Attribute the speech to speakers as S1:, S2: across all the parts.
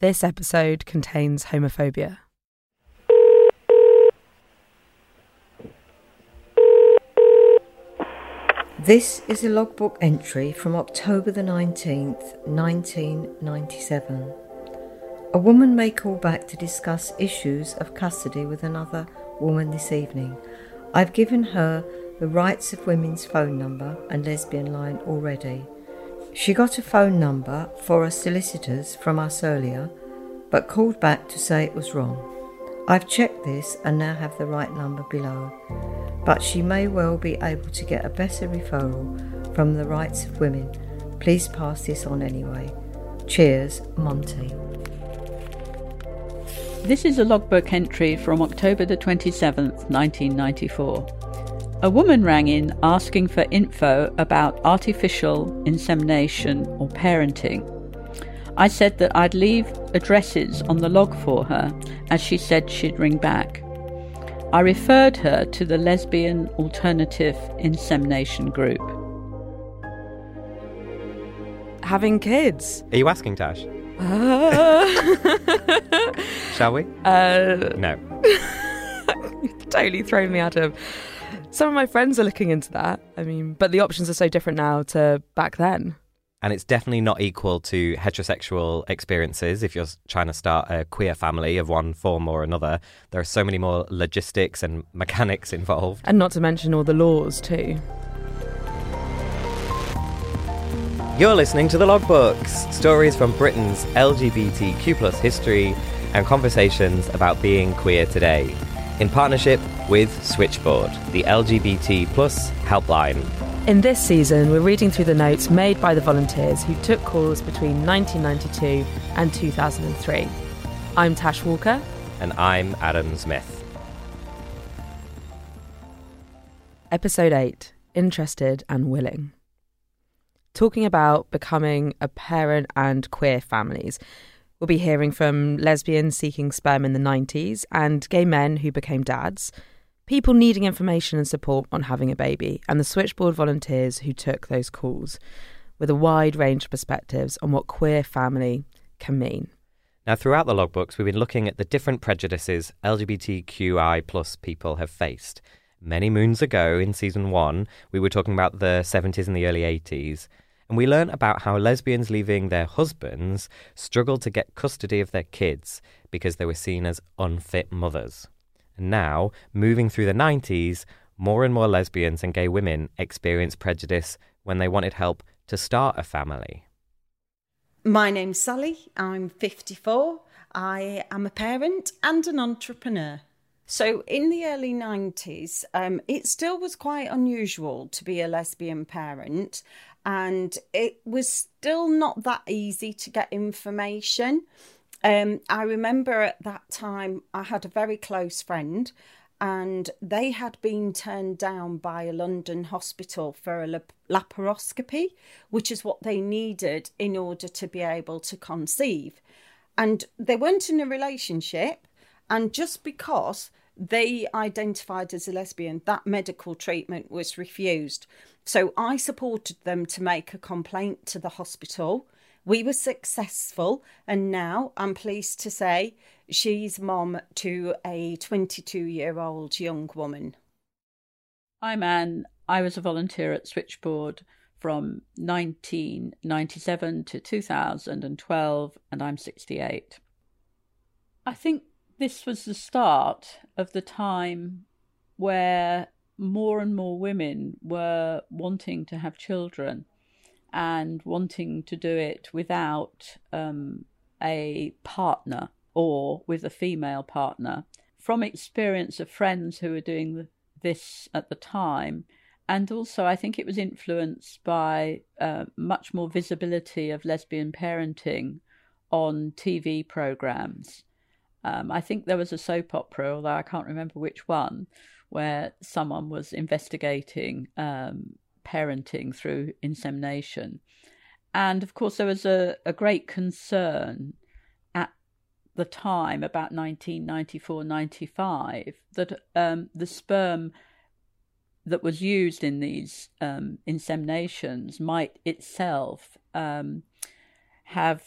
S1: This episode contains homophobia.
S2: This is a logbook entry from October the 19th, 1997. A woman may call back to discuss issues of custody with another woman this evening. I've given her the Rights of Women's phone number and lesbian line already. She got a phone number for her solicitors from us earlier, but called back to say it was wrong. I've checked this and now have the right number below, but she may well be able to get a better referral from the Rights of Women. Please pass this on anyway. Cheers, Monty.
S3: This is a logbook entry from October the 27th, 1994. A woman rang in asking for info about artificial insemination or parenting. I said that I'd leave addresses on the log for her, as she said she'd ring back. I referred her to the Lesbian Alternative Insemination Group.
S1: Having kids.
S4: Are you asking, Tash? Shall we?
S1: Uh,
S4: No.
S1: totally thrown me out of. Some of my friends are looking into that. I mean, but the options are so different now to back then.
S4: And it's definitely not equal to heterosexual experiences if you're trying to start a queer family of one form or another. There are so many more logistics and mechanics involved.
S1: And not to mention all the laws, too.
S4: You're listening to The Logbooks, stories from Britain's LGBTQ plus history and conversations about being queer today, in partnership with Switchboard, the LGBT plus helpline.
S1: In this season, we're reading through the notes made by the volunteers who took calls between 1992 and 2003. I'm Tash Walker.
S4: And I'm Adam Zmith.
S1: Episode 8 Interested and Willing. Talking about becoming a parent and queer families. We'll be hearing from lesbians seeking sperm in the 90s and gay men who became dads, people needing information and support on having a baby, and the switchboard volunteers who took those calls, with a wide range of perspectives on what queer family can mean.
S4: Now, throughout the logbooks, we've been looking at the different prejudices LGBTQI plus people have faced. Many moons ago in season one, we were talking about the 70s and the early 80s, and we learn about how lesbians leaving their husbands struggled to get custody of their kids because they were seen as unfit mothers. And now, moving through the 90s, more and more lesbians and gay women experienced prejudice when they wanted help to start a family.
S5: My name's Sally. I'm 54. I am a parent and an entrepreneur. So, in the early 90s, um, it still was quite unusual to be a lesbian parent, and it was still not that easy to get information. Um, I remember at that time, I had a very close friend, and they had been turned down by a London hospital for a lap- laparoscopy, which is what they needed in order to be able to conceive. And they weren't in a relationship, and just because they identified as a lesbian, that medical treatment was refused. So I supported them to make a complaint to the hospital. We were successful, and now I'm pleased to say she's mom to a 22 year old young woman.
S3: I'm Anne. I was a volunteer at Switchboard from 1997 to 2012, and I'm 68. I think this was the start of the time where more and more women were wanting to have children and wanting to do it without um, a partner or with a female partner. From experience of friends who were doing this at the time, and also I think it was influenced by uh, much more visibility of lesbian parenting on TV programs. Um, I think there was a soap opera, although I can't remember which one, where someone was investigating um, parenting through insemination. And of course, there was a, a great concern at the time, about 1994 95, that um, the sperm that was used in these um, inseminations might itself um, have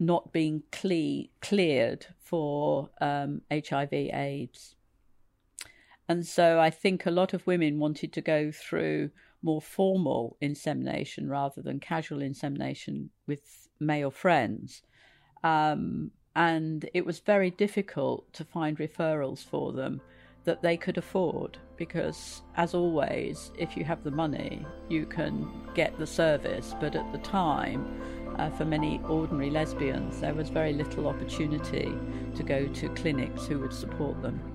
S3: not been cle- cleared for um, HIV/AIDS. And so I think a lot of women wanted to go through more formal insemination rather than casual insemination with male friends. Um, and it was very difficult to find referrals for them that they could afford because, as always, if you have the money, you can get the service. But at the time, uh, for many ordinary lesbians, there was very little opportunity to go to clinics who would support them.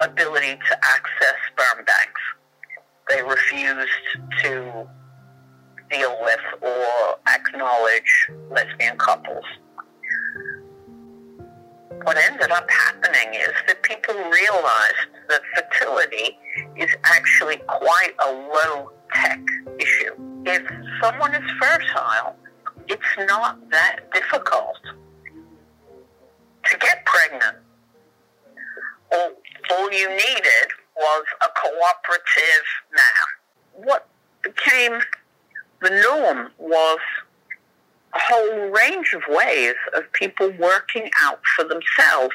S6: Ability to access sperm banks. They refused to deal with or acknowledge lesbian couples. What ended up happening is that people realized that fertility is actually quite a low tech issue. If someone is fertile, it's not that difficult to get pregnant. All, all you needed was a cooperative man. What became the norm was a whole range of ways of people working out for themselves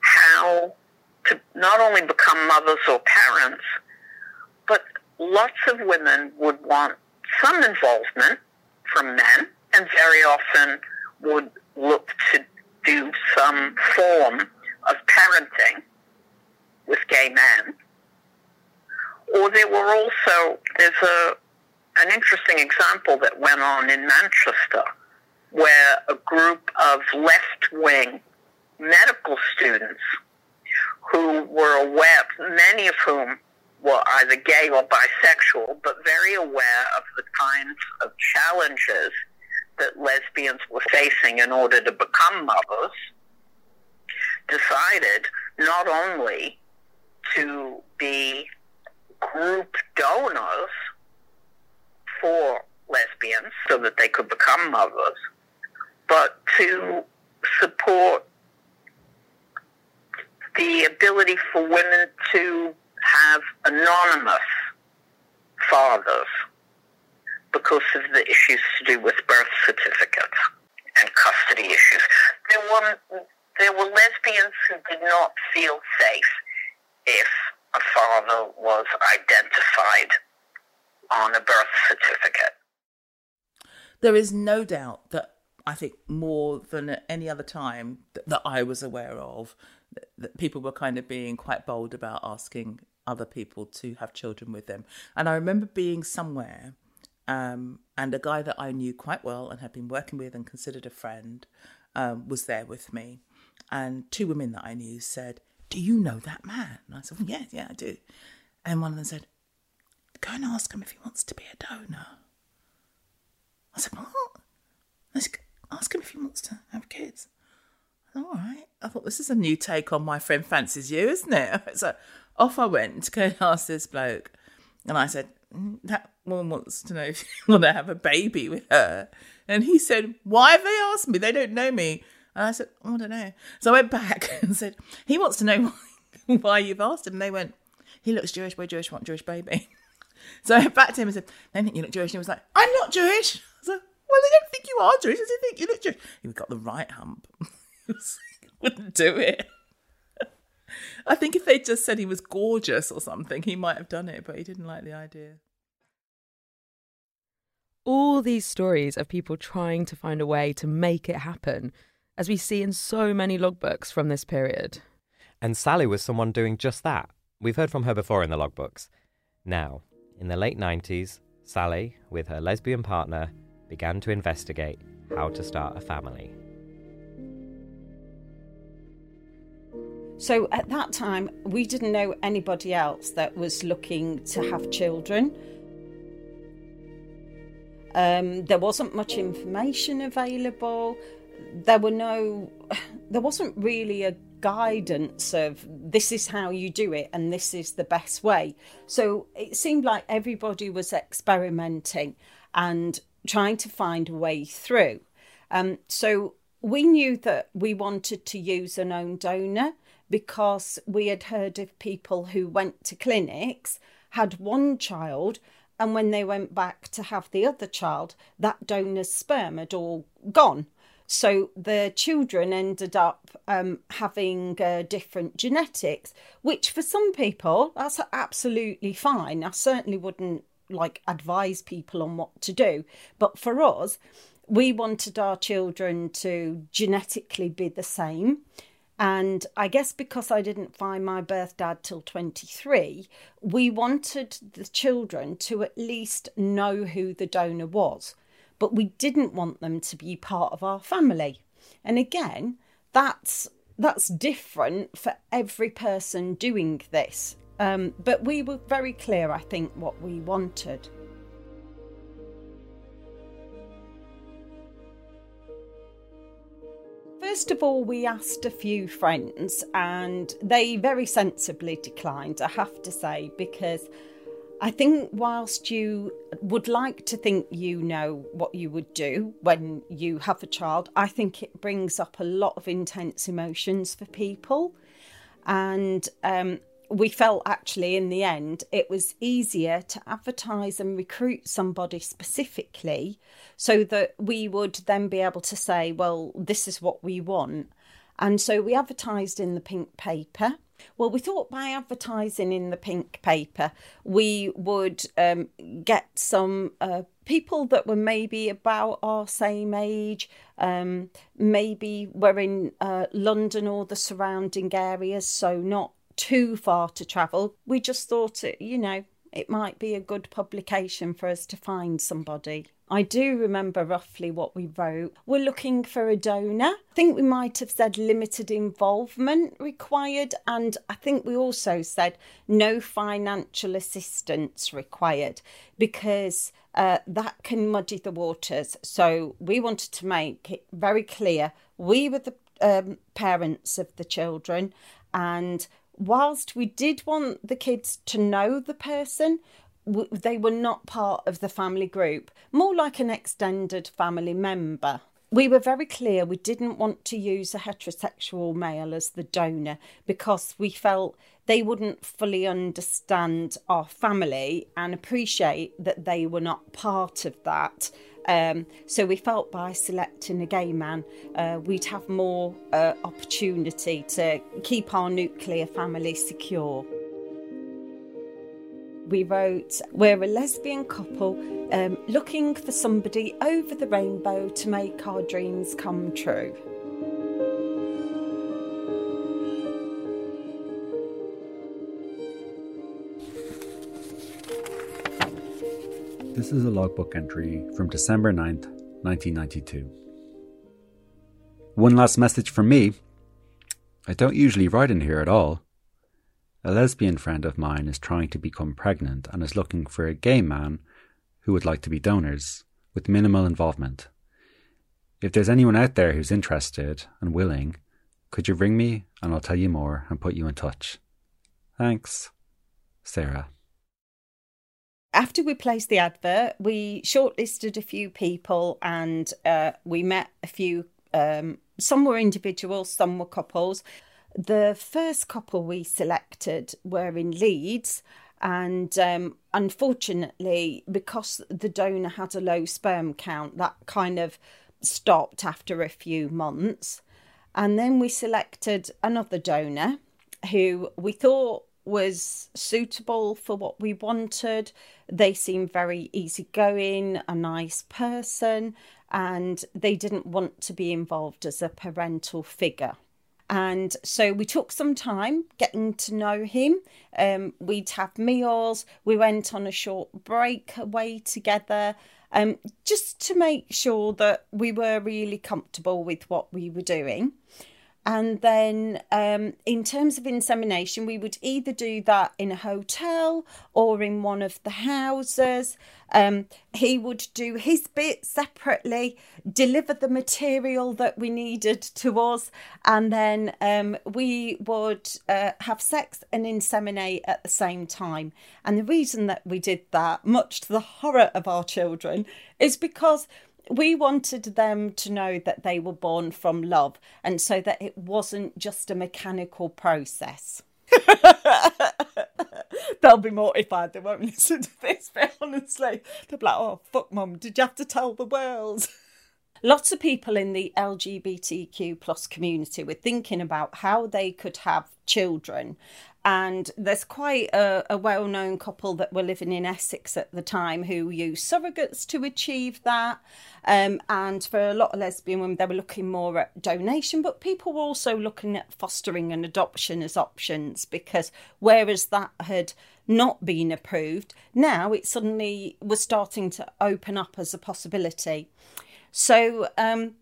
S6: how to not only become mothers or parents, but lots of women would want some involvement from men and very often would look to do some form of parenting with gay men. Or there were also, there's a, an interesting example that went on in Manchester where a group of left wing medical students who were aware, many of whom were either gay or bisexual, but very aware of the kinds of challenges that lesbians were facing in order to become mothers, decided not only to be group donors for lesbians so that they could become mothers, but to support the ability for women to have anonymous fathers because of the issues to do with birth certificates and custody issues. There were there were lesbians who did not feel safe if a father was identified on a birth certificate.
S7: There is no doubt that I think more than at any other time that, I was aware of, that, that people were kind of being quite bold about asking other people to have children with them. And I remember being somewhere um, and a guy that I knew quite well and had been working with and considered a friend um, was there with me. And two women that I knew said, Do you know that man? And I said, well, Yeah, yeah, I do. And one of them said, Go and ask him if he wants to be a donor. I said, What? I said, ask him if he wants to have kids. Said, All right. I thought this is a new take on my friend fancies you, isn't it? So off I went to go and ask this bloke. And I said, mm, That woman wants to know if you want to have a baby with her. And he said, Why have they asked me? They don't know me. And I said, oh, I don't know. So I went back and said, He wants to know why, why you've asked him. And they went, He looks Jewish. We're Jewish. Want Jewish baby. So I went back to him and said, They think you look Jewish. And he was like, I'm not Jewish. I like, Well, they don't think you are Jewish. They think you look Jewish. He got the right hump. wouldn't do it. I think if they just said he was gorgeous or something, he might have done it, but he didn't like the idea.
S1: All these stories of people trying to find a way to make it happen, as we see in so many logbooks from this period.
S4: And Sally was someone doing just that. We've heard from her before in the logbooks. Now, in the late 90s, Sally, with her lesbian partner, began to investigate how to start a family.
S5: So at that time, we didn't know anybody else that was looking to have children. Um, there wasn't much information available. There were no, there wasn't really a guidance of this is how you do it and this is the best way. So it seemed like everybody was experimenting and trying to find a way through. Um, so we knew that we wanted to use an own donor because we had heard of people who went to clinics, had one child, and when they went back to have the other child, that donor's sperm had all gone. So the children ended up um, having uh, different genetics, which for some people, that's absolutely fine. I certainly wouldn't like advise people on what to do. But for us, we wanted our children to genetically be the same. And I guess because I didn't find my birth dad till 23, we wanted the children to at least know who the donor was. But we didn't want them to be part of our family. And again, that's that's different for every person doing this. Um, but we were very clear, I think, what we wanted. First of all, we asked a few friends, and they very sensibly declined, I have to say, because I think whilst you would like to think you know what you would do when you have a child, I think it brings up a lot of intense emotions for people. And um, we felt actually in the end it was easier to advertise and recruit somebody specifically so that we would then be able to say, well, this is what we want. And so we advertised in the pink paper. Well, we thought by advertising in the pink paper, we would um, get some uh, people that were maybe about our same age, um, maybe were in uh, London or the surrounding areas, so not too far to travel. We just thought it, you know, it might be a good publication for us to find somebody. I do remember roughly what we wrote. We're looking for a donor. I think we might have said limited involvement required, and I think we also said no financial assistance required because uh, that can muddy the waters. So we wanted to make it very clear we were the um, parents of the children and whilst we did want the kids to know the person, they were not part of the family group, more like an extended family member. We were very clear we didn't want to use a heterosexual male as the donor because we felt they wouldn't fully understand our family and appreciate that they were not part of that. Um, so we felt by selecting a gay man, uh, we'd have more uh, opportunity to keep our nuclear family secure. We wrote, We're a lesbian couple um, looking for somebody over the rainbow to make our dreams come true.
S8: This is a logbook entry from December 9th, 1992. One last message from me. I don't usually write in here at all. A lesbian friend of mine is trying to become pregnant and is looking for a gay man who would like to be donors with minimal involvement. If there's anyone out there who's interested and willing, could you ring me and I'll tell you more and put you in touch? Thanks, Sarah
S5: after we placed the advert, we shortlisted a few people and uh, we met a few. Um, some were individuals, some were couples. The first couple we selected were in Leeds, and um, unfortunately, because the donor had a low sperm count, that kind of stopped after a few months. And then we selected another donor who we thought was suitable for what we wanted. They seemed very easygoing, a nice person, and they didn't want to be involved as a parental figure. And so we took some time getting to know him. Um, we'd have meals. We went on a short break away together, um, just to make sure that we were really comfortable with what we were doing. And then, um, in terms of insemination, we would either do that in a hotel or in one of the houses. Um, he would do his bit separately, deliver the material that we needed to us, and then um, we would uh, have sex and inseminate at the same time. And the reason that we did that, much to the horror of our children, is because we wanted them to know that they were born from love and so that it wasn't just a mechanical process. They'll be mortified. They won't listen to this, but honestly, they'll be like, oh, fuck, mum, did you have to tell the world? Lots of people in the LGBTQ plus community were thinking about how they could have children and there's quite a, a well known couple that were living in Essex at the time who used surrogates to achieve that. Um, and for a lot of lesbian women, they were looking more at donation, but people were also looking at fostering and adoption as options because whereas that had not been approved, now it suddenly was starting to open up as a possibility. So, um,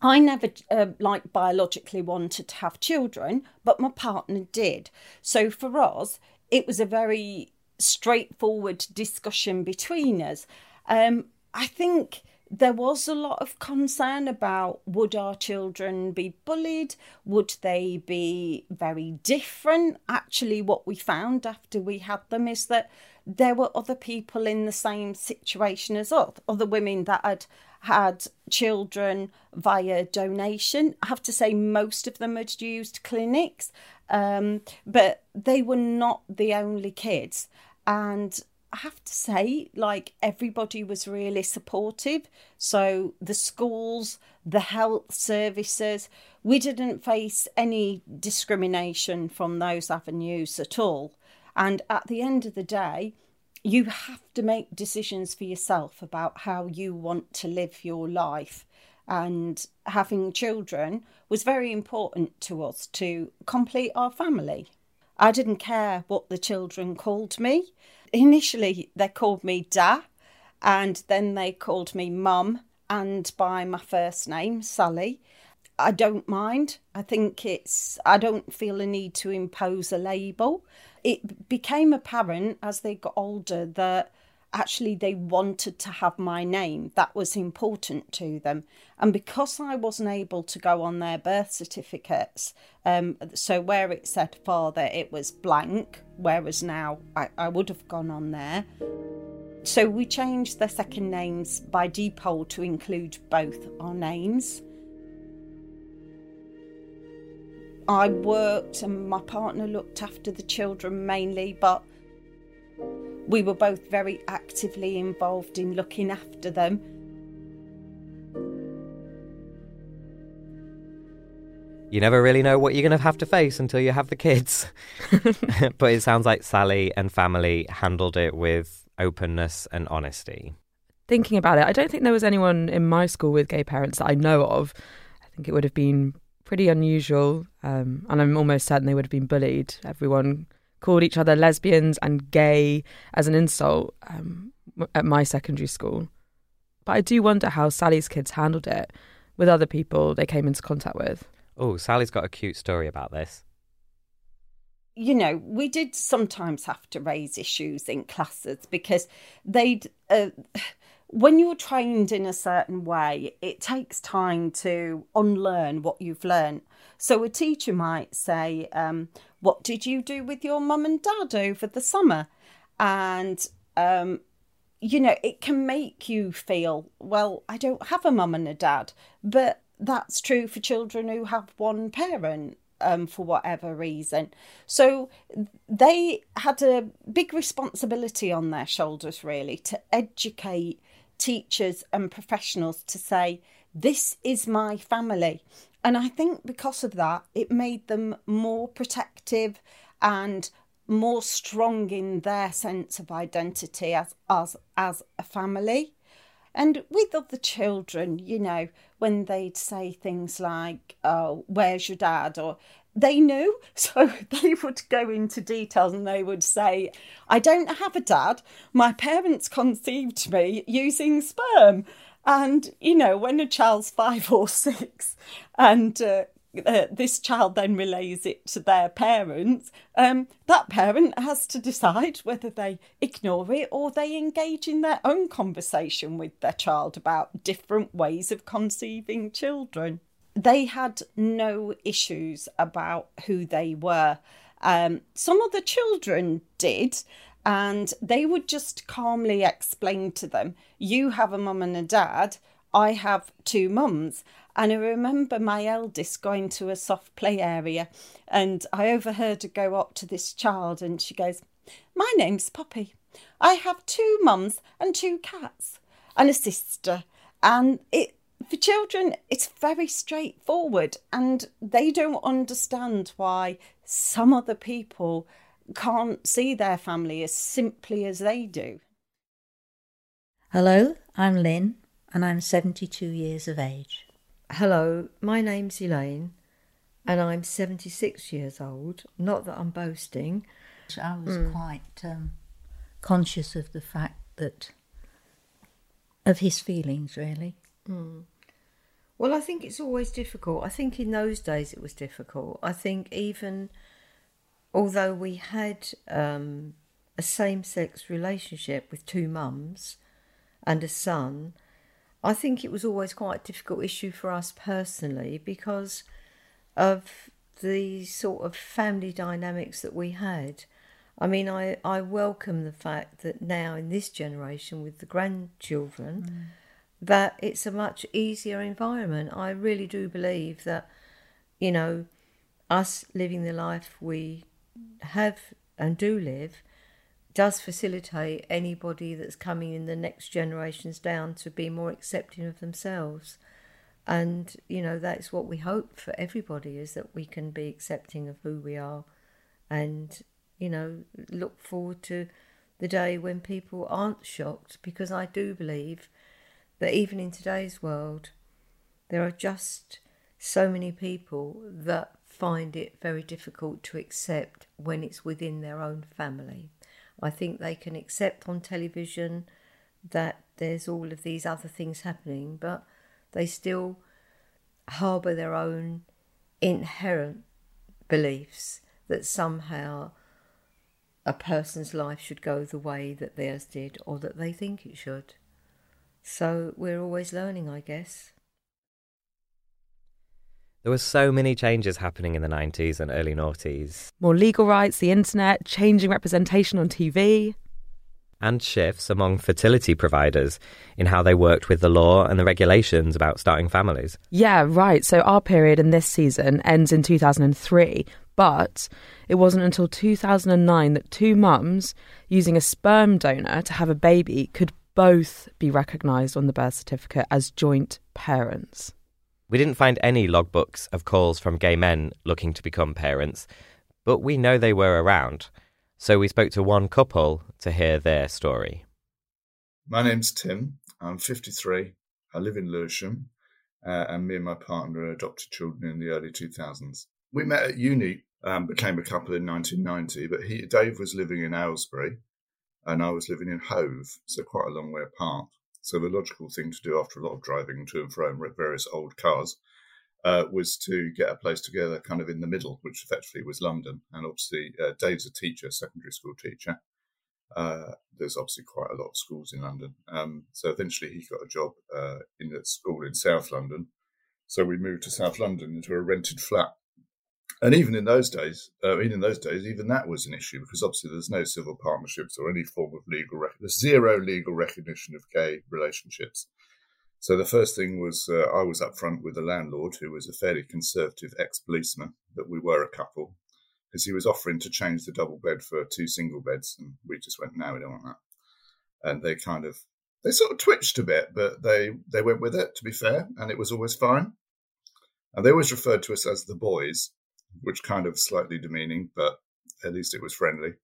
S5: I never uh, like biologically wanted to have children, but my partner did. So for us, it was a very straightforward discussion between us. Um, I think there was a lot of concern about would our children be bullied? Would they be very different? Actually, what we found after we had them is that there were other people in the same situation as us, other women that had had children via donation. I have to say, most of them had used clinics, um, but they were not the only kids. And I have to say, like, everybody was really supportive. So the schools, the health services, we didn't face any discrimination from those avenues at all. And at the end of the day, you have to make decisions for yourself about how you want to live your life. And having children was very important to us to complete our family. I didn't care what the children called me. Initially, they called me Da, and then they called me Mum, and by my first name, Sally. I don't mind. I think it's, I don't feel a need to impose a label. It became apparent as they got older that actually they wanted to have my name. That was important to them. And because I wasn't able to go on their birth certificates, um, so where it said father, it was blank, whereas now I, I would have gone on there. So we changed their second names by default to include both our names. I worked and my partner looked after the children mainly, but we were both very actively involved in looking after them.
S4: You never really know what you're going to have to face until you have the kids. but it sounds like Sally and family handled it with openness and honesty.
S1: Thinking about it, I don't think there was anyone in my school with gay parents that I know of. I think it would have been pretty unusual, um, and I'm almost certain they would have been bullied. Everyone called each other lesbians and gay as an insult um, at my secondary school. But I do wonder how Sally's kids handled it with other people they came into contact with.
S4: Oh, Sally's got a cute story about this.
S5: You know, we did sometimes have to raise issues in classes because they'd. Uh, when you're trained in a certain way, it takes time to unlearn what you've learned. So a teacher might say, um, What did you do with your mum and dad over the summer? And, um, you know, it can make you feel, Well, I don't have a mum and a dad. But that's true for children who have one parent. Um, for whatever reason. So they had a big responsibility on their shoulders, really, to educate teachers and professionals to say, This is my family. And I think because of that, it made them more protective and more strong in their sense of identity as as as a family. And with other children, you know, when they'd say things like, Oh, where's your dad? or they knew. So they would go into details and they would say, I don't have a dad. My parents conceived me using sperm. And, you know, when a child's five or six and uh, uh, this child then relays it to their parents, um, that parent has to decide whether they ignore it or they engage in their own conversation with their child about different ways of conceiving children. They had no issues about who they were. Um, some of the children did, and they would just calmly explain to them, You have a mum and a dad, I have two mums. And I remember my eldest going to a soft play area, and I overheard her go up to this child, and she goes, My name's Poppy. I have two mums and two cats and a sister. And it for children, it's very straightforward, and they don't understand why some other people can't see their family as simply as they do.
S9: Hello, I'm Lynn, and I'm 72 years of age.
S2: Hello, my name's Elaine, and I'm 76 years old. Not that I'm boasting.
S9: I was mm. quite um, conscious of the fact that, of his feelings, really.
S2: Mm. Well, I think it's always difficult. I think in those days it was difficult. I think even although we had um, a same sex relationship with two mums and a son, I think it was always quite a difficult issue for us personally because of the sort of family dynamics that we had. I mean, I, I welcome the fact that now in this generation with the grandchildren, mm. That it's a much easier environment. I really do believe that, you know, us living the life we have and do live does facilitate anybody that's coming in the next generations down to be more accepting of themselves. And, you know, that's what we hope for everybody is that we can be accepting of who we are and, you know, look forward to the day when people aren't shocked because I do believe that even in today's world, there are just so many people that find it very difficult to accept when it's within their own family. I think they can accept on television that there's all of these other things happening, but they still harbour their own inherent beliefs that somehow a person's life should go the way that theirs did or that they think it should. So we're always learning, I guess.
S4: There were so many changes happening in the 90s and early noughties.
S1: More legal rights, the internet, changing representation on TV.
S4: And shifts among fertility providers in how they worked with the law and the regulations about starting families.
S1: Yeah, right. So our period in this season ends in 2003, but it wasn't until 2009 that two mums using a sperm donor to have a baby could both be recognised on the birth certificate as joint parents.
S4: We didn't find any logbooks of calls from gay men looking to become parents, but we know they were around. So we spoke to one couple to hear their story.
S10: My name's Tim. I'm 53. I live in Lewisham, uh, and me and my partner adopted children in the early 2000s. We met at uni, um, became a couple in 1990, but he, Dave was living in Aylesbury, and I was living in Hove, so quite a long way apart. So the logical thing to do after a lot of driving to and fro in various old cars uh, was to get a place together kind of in the middle, which effectively was London. And obviously, uh, Dave's a teacher, secondary school teacher. Uh, there's obviously quite a lot of schools in London. Um, so eventually he got a job uh, in a school in South London. So we moved to South London into a rented flat and even in those days, uh, even in those days, even that was an issue because obviously there's no civil partnerships or any form of legal, rec- there's zero legal recognition of gay relationships. So the first thing was uh, I was up front with the landlord, who was a fairly conservative ex-policeman, that we were a couple, because he was offering to change the double bed for two single beds, and we just went, no, we don't want that. And they kind of, they sort of twitched a bit, but they they went with it. To be fair, and it was always fine. And they always referred to us as the boys, which kind of slightly demeaning, but at least it was friendly.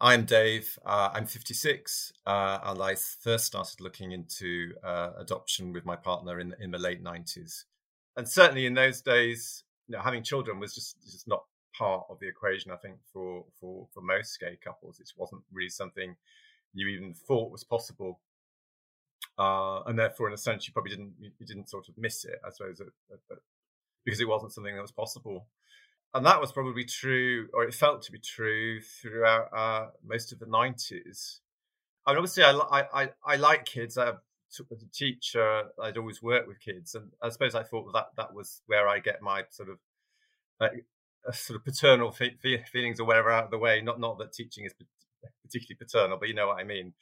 S11: I'm Dave. Uh, I'm 56, uh, and I first started looking into uh, adoption with my partner in in the late 90s. And certainly in those days, you know, having children was just just not part of the equation. I think for for for most gay couples, it wasn't really something you even thought was possible. uh, and therefore, in a sense, you probably didn't you didn't sort of miss it, I suppose, because it wasn't something that was possible. And that was probably true, or it felt to be true throughout uh, most of the nineties. I mean, obviously, I, I, I like kids. I, as a teacher, I'd always worked with kids, and I suppose I thought that that was where I get my sort of uh, sort of paternal fe- feelings or whatever out of the way. Not not that teaching is particularly paternal, but you know what I mean.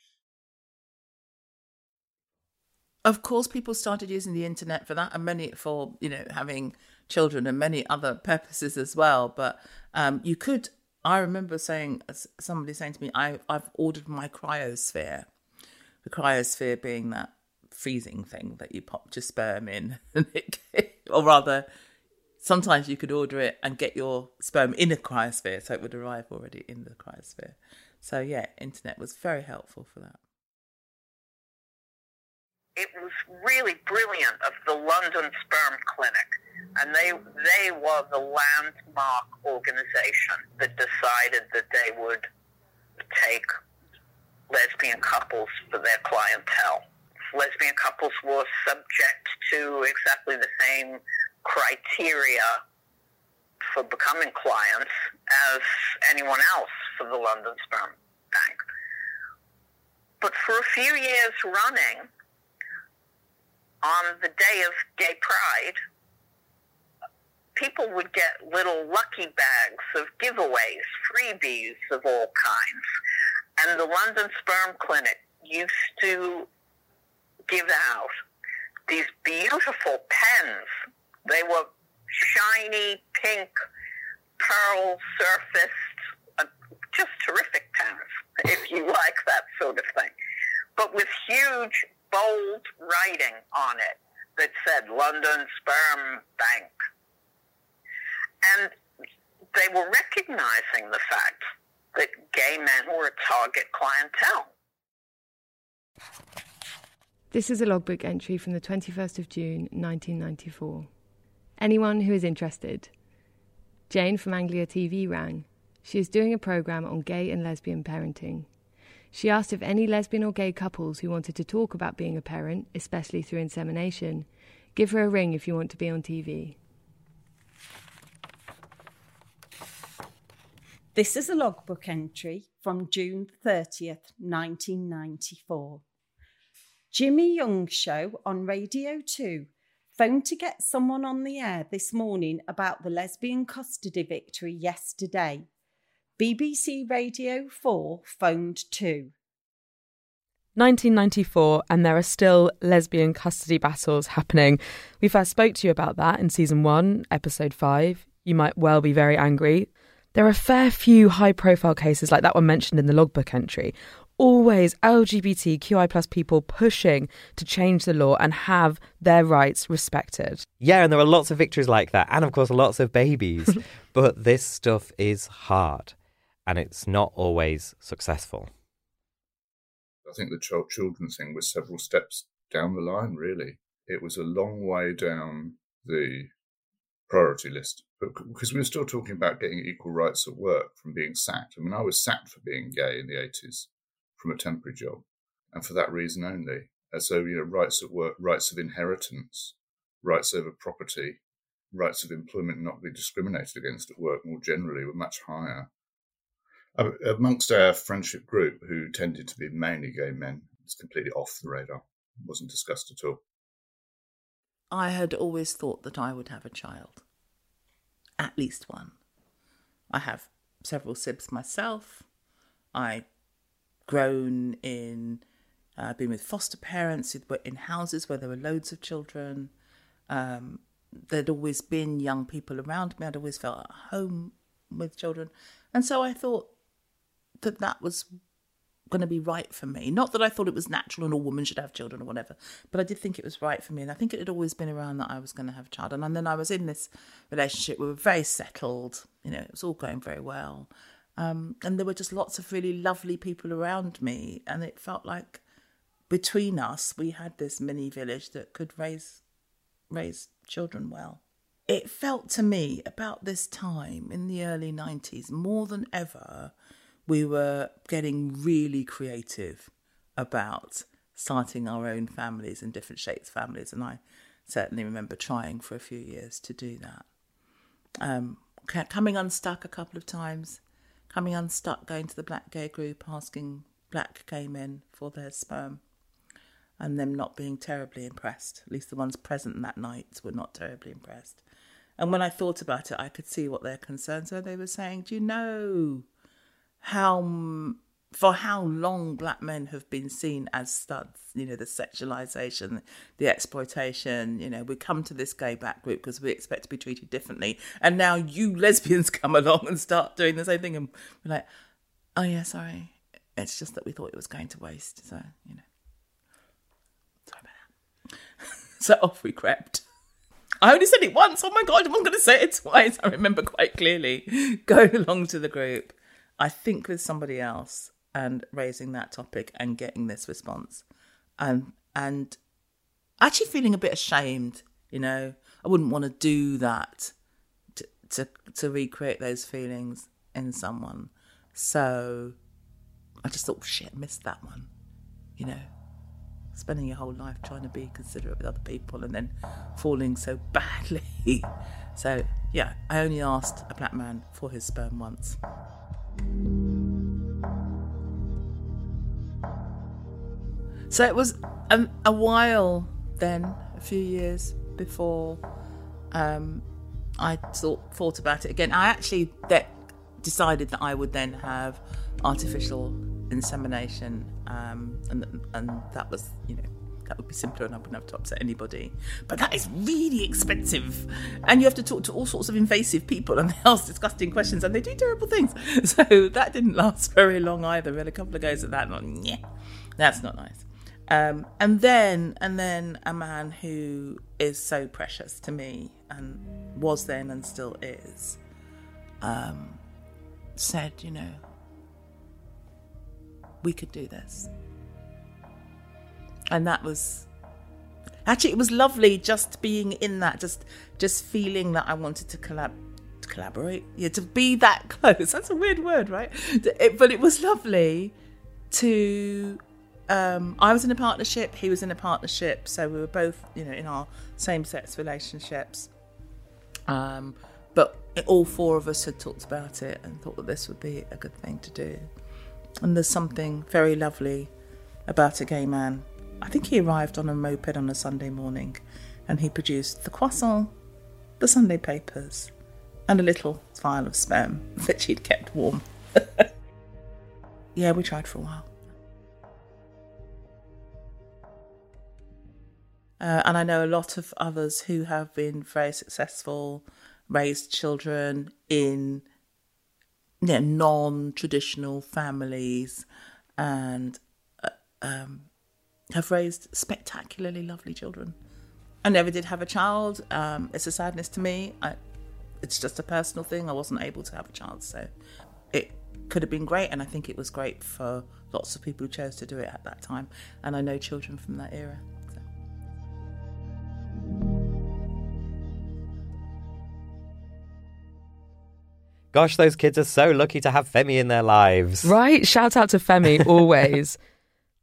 S7: Of course, people started using the internet for that, and many for you know having children and many other purposes as well. But um, you could. I remember saying somebody saying to me, I, "I've ordered my cryosphere." The cryosphere being that freezing thing that you pop your sperm in, or rather, sometimes you could order it and get your sperm in a cryosphere, so it would arrive already in the cryosphere. So yeah, internet was very helpful for that.
S6: It was really brilliant of the London Sperm Clinic, and they they were the landmark organization that decided that they would take lesbian couples for their clientele lesbian couples were subject to exactly the same criteria for becoming clients as anyone else for the London Sperm Bank. But for a few years running, on the day of Gay Pride, people would get little lucky bags of giveaways, freebies of all kinds. And the London Sperm Clinic used to give out these beautiful pens. They were shiny pink, pearl surfaced, uh, just terrific pens, if you like that sort of thing. But with huge, bold writing on it that said London Sperm Bank. And they were recognizing the fact that gay men were a target clientele.
S12: This is a logbook entry from the 21st of June 1994. Anyone who is interested. Jane from Anglia TV rang. She is doing a programme on gay and lesbian parenting. She asked if any lesbian or gay couples who wanted to talk about being a parent, especially through insemination, give her a ring if you want to be on TV.
S5: This is a logbook entry from June 30th, 1994. Jimmy Young Show on Radio 2 phoned to get someone on the air this morning about the lesbian custody victory yesterday. BBC Radio 4 phoned too.
S1: 1994, and there are still lesbian custody battles happening. We first spoke to you about that in season one, episode five. You might well be very angry. There are a fair few high profile cases like that one mentioned in the logbook entry, always LGBTQI plus people pushing to change the law and have their rights respected.
S4: Yeah, and there are lots of victories like that, and of course, lots of babies. but this stuff is hard, and it's not always successful.
S10: I think the child children thing was several steps down the line, really. It was a long way down the priority list. But because we were still talking about getting equal rights at work from being sacked. I mean, I was sacked for being gay in the 80s from a temporary job, and for that reason only. And so, you know, rights at work, rights of inheritance, rights over property, rights of employment not be discriminated against at work more generally were much higher. Amongst our friendship group, who tended to be mainly gay men, it's completely off the radar, wasn't discussed at all.
S7: I had always thought that I would have a child, at least one. I have several sibs myself. I grown in, uh, been with foster parents, who were in houses where there were loads of children. Um, there'd always been young people around me. I'd always felt at home with children. And so I thought that that was going to be right for me. Not that I thought it was natural and all women should have children or whatever, but I did think it was right for me. And I think it had always been around that I was going to have a child. And, and then I was in this relationship. We were very settled. You know, it was all going very well. Um, and there were just lots of really lovely people around me. And it felt like between us, we had this mini village that could raise, raise children well. It felt to me about this time in the early 90s, more than ever, we were getting really creative about starting our own families in different shapes families, and I certainly remember trying for a few years to do that. Um, coming unstuck a couple of times, coming unstuck, going to the black gay group, asking black gay men for their sperm, and them not being terribly impressed. At least the ones present that night were not terribly impressed. And when I thought about it, I could see what their concerns were. They were saying, Do you know how for how long black men have been seen as studs, you know, the sexualization, the exploitation, you know, we come to this gay back group because we expect to be treated differently. And now you lesbians come along and start doing the same thing. And we're like, oh, yeah, sorry. It's just that we thought it was going to waste. So, you know, sorry about that. so off we crept. I only said it once. Oh my God, I'm not going to say it twice. I remember quite clearly Go along to the group. I think with somebody else and raising that topic and getting this response and and actually feeling a bit ashamed you know? I wouldn't want to do that to to, to recreate those feelings in someone. So i just thought oh, shit missed that one you know? Spending your whole life trying to be considerate with other people and then falling so badly. So yeah i only asked a black man for his sperm once So it was a, a while then, a few years before um, I thought thought about it again. I actually de- decided that I would then have artificial insemination, um, and and that was you know that would be simpler and I wouldn't have to upset anybody. But that is really expensive. And you have to talk to all sorts of invasive people and they ask disgusting questions and they do terrible things. So that didn't last very long either. We had a couple of goes at that and yeah, that's not nice. Um, and then and then a man who is so precious to me and was then and still is um, said, you know, we could do this. And that was actually it was lovely just being in that, just just feeling that I wanted to collab to collaborate, yeah, to be that close. That's a weird word, right? But it was lovely to um, I was in a partnership, he was in a partnership, so we were both, you know, in our same sex relationships. Um, but all four of us had talked about it and thought that this would be a good thing to do. And there's something very lovely about a gay man. I think he arrived on a moped on a Sunday morning and he produced the croissant, the Sunday papers, and a little vial of sperm that she'd kept warm. yeah, we tried for a while. Uh, and I know a lot of others who have been very successful, raised children in you know, non traditional families, and uh, um, have raised spectacularly lovely children. I never did have a child. Um, it's a sadness to me. I, it's just a personal thing. I wasn't able to have a child, so it could have been great, and I think it was great for lots of people who chose to do it at that time. And I know children from that era.
S4: Gosh, those kids are so lucky to have Femi in their lives.
S1: Right? Shout out to Femi always.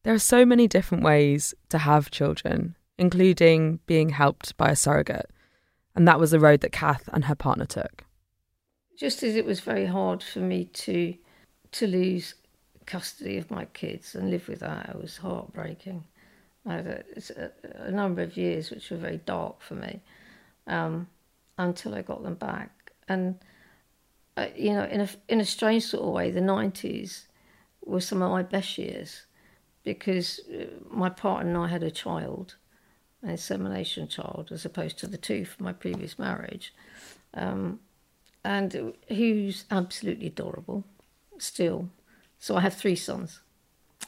S1: there are so many different ways to have children, including being helped by a surrogate. And that was the road that Kath and her partner took.
S13: Just as it was very hard for me to to lose custody of my kids and live with that, it was heartbreaking. I had a, a, number of years which were very dark for me um, until I got them back. And uh, you know, in a in a strange sort of way, the nineties were some of my best years because uh, my partner and I had a child, an insemination child, as opposed to the two from my previous marriage, um, and who's absolutely adorable, still. So I have three sons.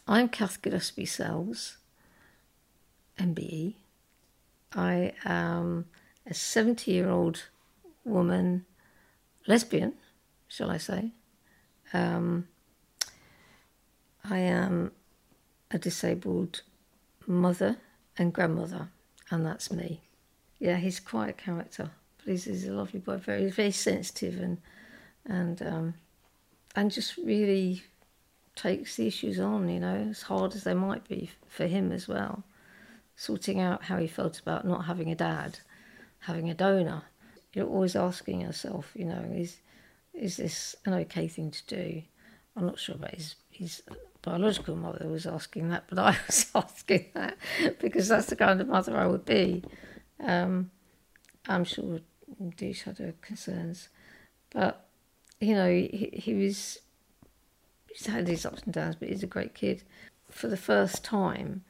S13: I'm Kath Gillespie Sells, MBE. I am a 70 year old woman, lesbian, shall I say. Um, I am a disabled mother and grandmother, and that's me. Yeah, he's quite a character, but he's, he's a lovely boy, very very sensitive and and um, and just really takes the issues on, you know, as hard as they might be for him as well. Sorting out how he felt about not having a dad, having a donor. You're always asking yourself, you know, is is this an okay thing to do? I'm not sure about his his biological mother was asking that, but I was asking that because that's the kind of mother I would be. Um, I'm sure Deuce had her concerns, but you know, he, he was he's had his ups and downs, but he's a great kid. For the first time,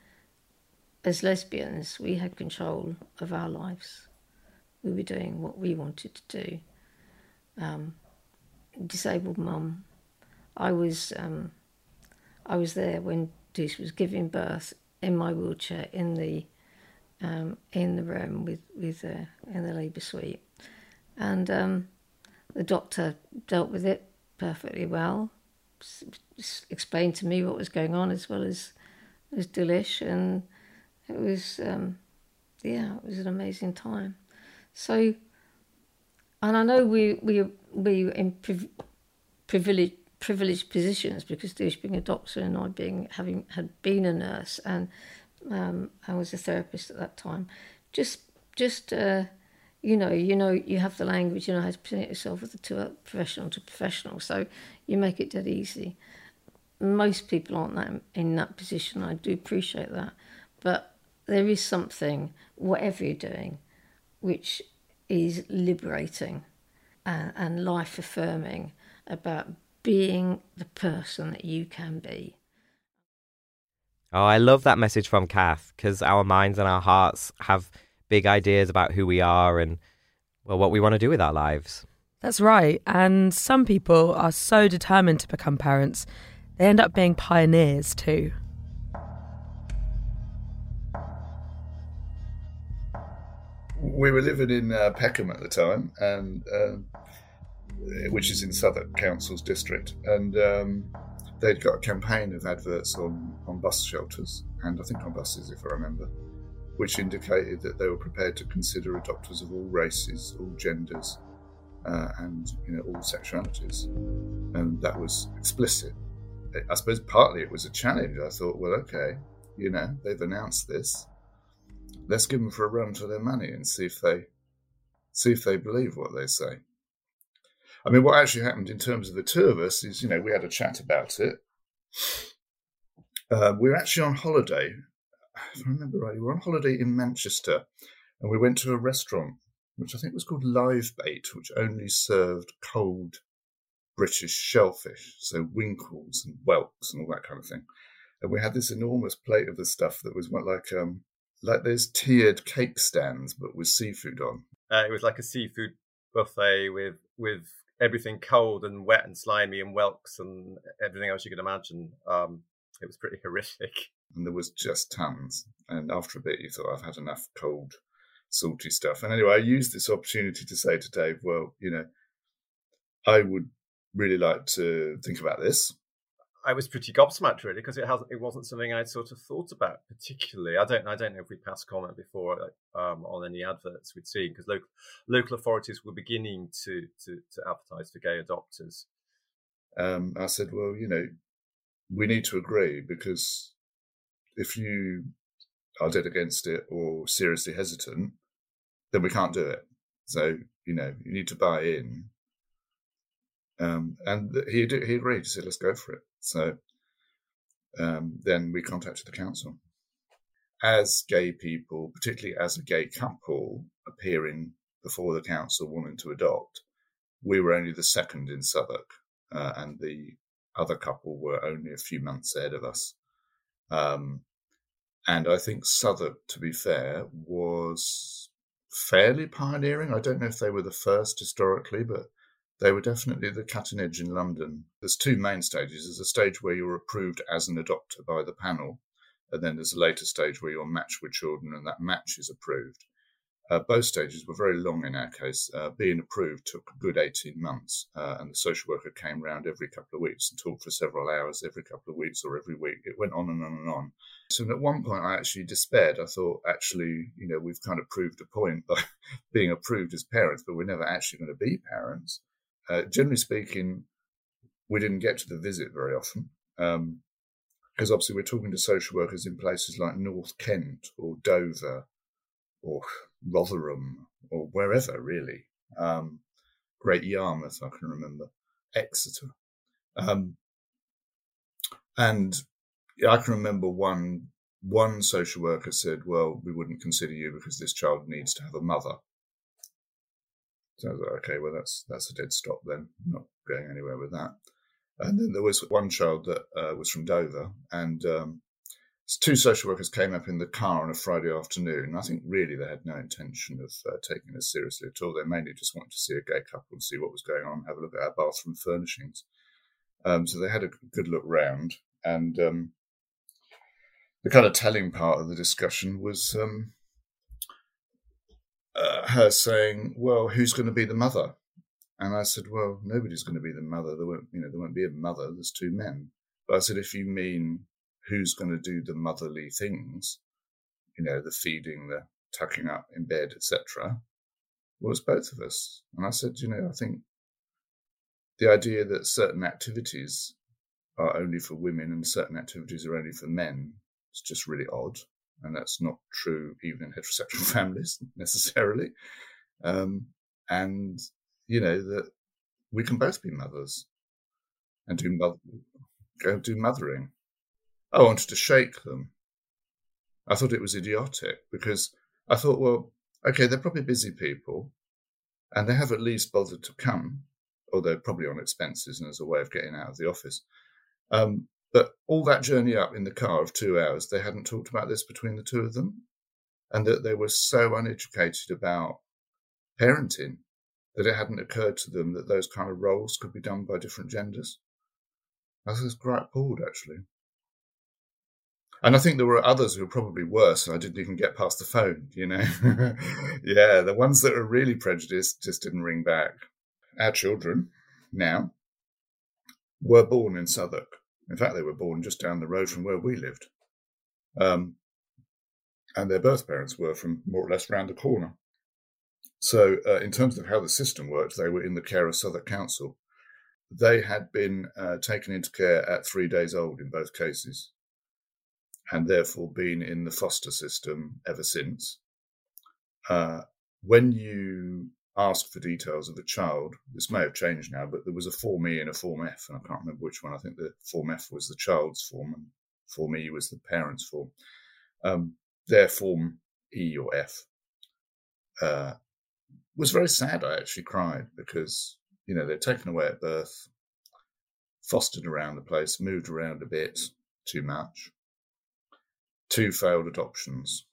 S13: as lesbians, we had control of our lives. We were doing what we wanted to do. Um, disabled mum. I was um, I was there when Deuce was giving birth in my wheelchair in the um, in the room with with uh, in the labour suite, and um, the doctor dealt with it perfectly well. S- explained to me what was going on as well as as Delish, and it was um, yeah, it was an amazing time. So, and I know we we we in priv- privileged privileged positions because Deuce being a doctor and I being having had been a nurse and um, I was a therapist at that time. Just just uh, you know you know you have the language you know how to present yourself with a to professional to professional so you make it dead easy. Most people aren't that in that position. I do appreciate that, but there is something whatever you're doing, which is liberating and, and life affirming about being the person that you can be.
S4: Oh, I love that message from Kath because our minds and our hearts have big ideas about who we are and, well, what we want to do with our lives.
S1: That's right. And some people are so determined to become parents, they end up being pioneers too.
S10: We were living in uh, Peckham at the time, and um, which is in Southwark Council's district, and um, they'd got a campaign of adverts on, on bus shelters, and I think on buses, if I remember, which indicated that they were prepared to consider adopters of all races, all genders, uh, and you know all sexualities, and that was explicit. I suppose partly it was a challenge. I thought, well, okay, you know, they've announced this. Let's give them for a run for their money and see if they see if they believe what they say. I mean, what actually happened in terms of the two of us is, you know, we had a chat about it. Uh, we were actually on holiday. If I remember right, we were on holiday in Manchester, and we went to a restaurant which I think was called Live Bait, which only served cold British shellfish, so winkles and whelks and all that kind of thing. And we had this enormous plate of the stuff that was like um, like those tiered cake stands, but with seafood on.
S11: Uh, it was like a seafood buffet with with everything cold and wet and slimy and whelks and everything else you could imagine. Um, it was pretty horrific.
S10: And there was just tons. And after a bit, you thought, I've had enough cold, salty stuff. And anyway, I used this opportunity to say to Dave, well, you know, I would really like to think about this.
S11: I was pretty gobsmacked really because it hasn't it wasn't something I'd sort of thought about particularly. I don't I don't know if we passed comment before um, on any adverts we'd seen because local local authorities were beginning to to, to advertise for gay adopters.
S10: Um, I said, well, you know, we need to agree because if you are dead against it or seriously hesitant, then we can't do it. So you know, you need to buy in. Um, and he he agreed. He said, "Let's go for it." So um, then we contacted the council. As gay people, particularly as a gay couple appearing before the council wanting to adopt, we were only the second in Southwark, uh, and the other couple were only a few months ahead of us. Um, and I think Southwark, to be fair, was fairly pioneering. I don't know if they were the first historically, but they were definitely the cutting edge in London. There's two main stages. There's a stage where you're approved as an adopter by the panel, and then there's a later stage where you're matched with children and that match is approved. Uh, both stages were very long in our case. Uh, being approved took a good 18 months, uh, and the social worker came round every couple of weeks and talked for several hours every couple of weeks or every week. It went on and on and on. So at one point, I actually despaired. I thought, actually, you know, we've kind of proved a point by being approved as parents, but we're never actually going to be parents. Uh, generally speaking, we didn't get to the visit very often. Um, because obviously we're talking to social workers in places like North Kent or Dover or Rotherham or wherever really. Um, Great Yarmouth, I can remember, Exeter. Um, and I can remember one one social worker said, "Well, we wouldn't consider you because this child needs to have a mother." So I was like, "Okay, well that's that's a dead stop then. Not going anywhere with that." And then there was one child that uh, was from Dover, and um, two social workers came up in the car on a Friday afternoon. I think really they had no intention of uh, taking us seriously at all. They mainly just wanted to see a gay couple and see what was going on, have a look at our bathroom furnishings. Um, so they had a good look round, and um, the kind of telling part of the discussion was um, uh, her saying, "Well, who's going to be the mother?" And I said, "Well, nobody's going to be the mother. There won't, you know, there won't be a mother. There's two men." But I said, "If you mean who's going to do the motherly things, you know, the feeding, the tucking up in bed, etc. Well, it's both of us. And I said, you know, I think the idea that certain activities are only for women and certain activities are only for men is just really odd. And that's not true even in heterosexual families necessarily. Um, and, you know, that we can both be mothers and do mother, go do mothering. I wanted to shake them. I thought it was idiotic because I thought, well, okay, they're probably busy people and they have at least bothered to come, although probably on expenses and as a way of getting out of the office. Um, but all that journey up in the car of two hours, they hadn't talked about this between the two of them and that they were so uneducated about parenting that it hadn't occurred to them that those kind of roles could be done by different genders. I was quite appalled, actually. And I think there were others who were probably worse, and I didn't even get past the phone, you know? yeah, the ones that are really prejudiced just didn't ring back. Our children now were born in Southwark. In fact, they were born just down the road from where we lived. Um, and their birth parents were from more or less round the corner. So, uh, in terms of how the system worked, they were in the care of Southwark Council. They had been uh, taken into care at three days old in both cases and therefore been in the foster system ever since. Uh, when you ask for details of a child, this may have changed now, but there was a Form E and a Form F, and I can't remember which one. I think the Form F was the child's form, and Form E was the parent's form. Um, their Form E or F uh, was very sad. I actually cried because, you know, they're taken away at birth, fostered around the place, moved around a bit too much two failed adoptions.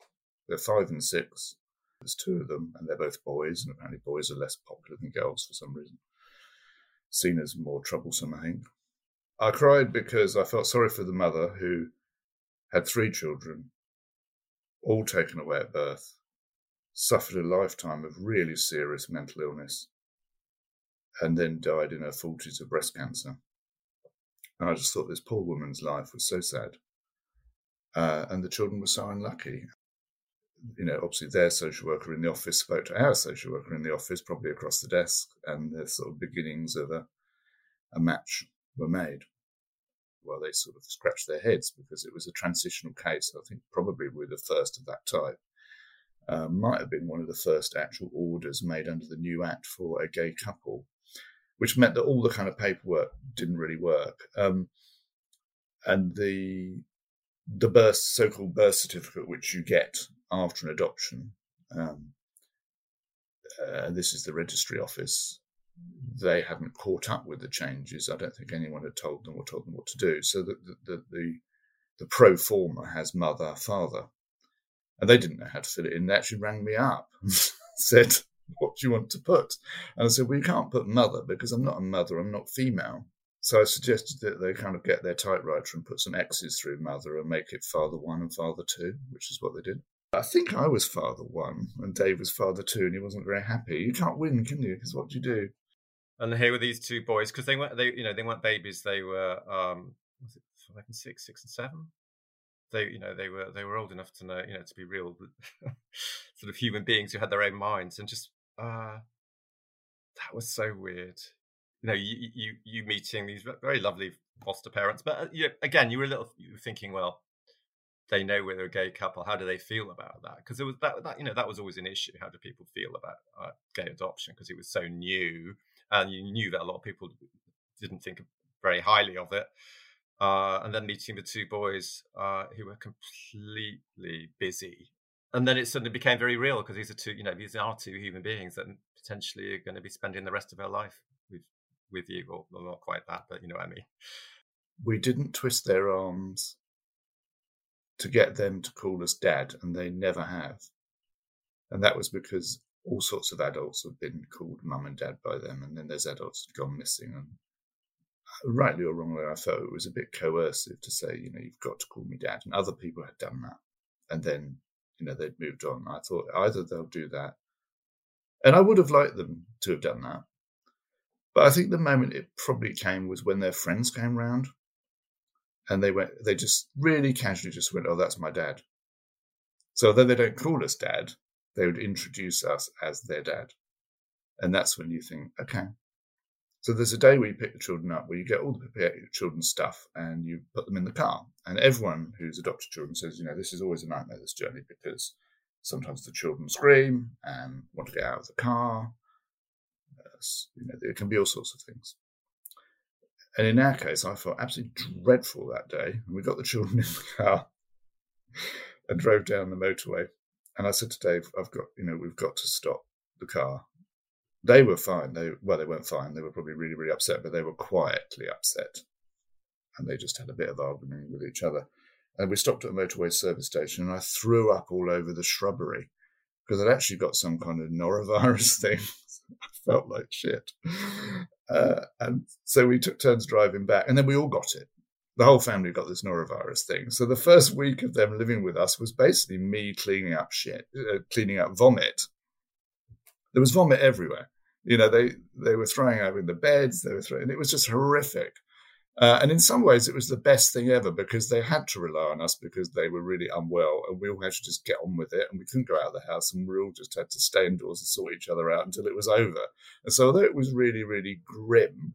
S10: They're five and six. There's two of them, and they're both boys, and apparently boys are less popular than girls for some reason. Seen as more troublesome, I think. I cried because I felt sorry for the mother who had three children, all taken away at birth, suffered a lifetime of really serious mental illness, and then died in her 40s of breast cancer. And I just thought this poor woman's life was so sad. Uh, and the children were so unlucky. You know, obviously their social worker in the office spoke to our social worker in the office, probably across the desk, and the sort of beginnings of a, a match were made. Well, they sort of scratched their heads because it was a transitional case. I think probably we're the first of that type. Uh, might have been one of the first actual orders made under the new act for a gay couple, which meant that all the kind of paperwork didn't really work. Um, and the the birth, so-called birth certificate, which you get after an adoption. Um, uh, this is the registry office. They hadn't caught up with the changes. I don't think anyone had told them or told them what to do. So the the the, the pro forma has mother, father, and they didn't know how to fill it in. They actually rang me up and said, "What do you want to put?" And I said, "Well, you can't put mother because I'm not a mother. I'm not female." So I suggested that they kind of get their typewriter and put some X's through mother and make it father one and father two, which is what they did. I think I was father one and Dave was father two, and he wasn't very happy. You can't win, can you? Because what do you do?
S11: And here were these two boys because they weren't they you know they weren't babies. They were um was it five and six, six and seven. They you know they were they were old enough to know you know to be real sort of human beings who had their own minds and just uh that was so weird you know, you you you meeting these very lovely foster parents, but uh, you, again, you were a little you were thinking, well, they know we're a gay couple. How do they feel about that? Because it was that, that you know that was always an issue. How do people feel about uh, gay adoption? Because it was so new, and you knew that a lot of people didn't think very highly of it. Uh, and then meeting the two boys uh, who were completely busy, and then it suddenly became very real because these are two, you know, these are two human beings that potentially are going to be spending the rest of their life with with you, or well, not quite that, but you know what I mean.
S10: We didn't twist their arms to get them to call us dad, and they never have. And that was because all sorts of adults have been called mum and dad by them, and then there's adults who've gone missing. And uh, rightly or wrongly, I felt it was a bit coercive to say, you know, you've got to call me dad. And other people had done that. And then, you know, they'd moved on. I thought either they'll do that. And I would have liked them to have done that. But I think the moment it probably came was when their friends came round and they went, they just really casually just went, oh, that's my dad. So although they don't call us dad, they would introduce us as their dad. And that's when you think, okay, so there's a day where you pick the children up, where you get all the children's stuff and you put them in the car. And everyone who's adopted children says, you know, this is always a nightmare, this journey, because sometimes the children scream and want to get out of the car. You know, there can be all sorts of things. And in our case, I felt absolutely dreadful that day. And we got the children in the car and drove down the motorway. And I said to Dave, I've got, you know, we've got to stop the car they were fine. They well, they weren't fine. They were probably really, really upset, but they were quietly upset, and they just had a bit of arguing with each other. And we stopped at a motorway service station, and I threw up all over the shrubbery because I'd actually got some kind of norovirus thing. I felt like shit, uh, and so we took turns driving back, and then we all got it. The whole family got this norovirus thing. So the first week of them living with us was basically me cleaning up shit, uh, cleaning up vomit. There was vomit everywhere. You know, they they were throwing up in the beds. They were throwing. It was just horrific. Uh, and in some ways, it was the best thing ever because they had to rely on us because they were really unwell, and we all had to just get on with it. And we couldn't go out of the house, and we all just had to stay indoors and sort each other out until it was over. And so, although it was really, really grim,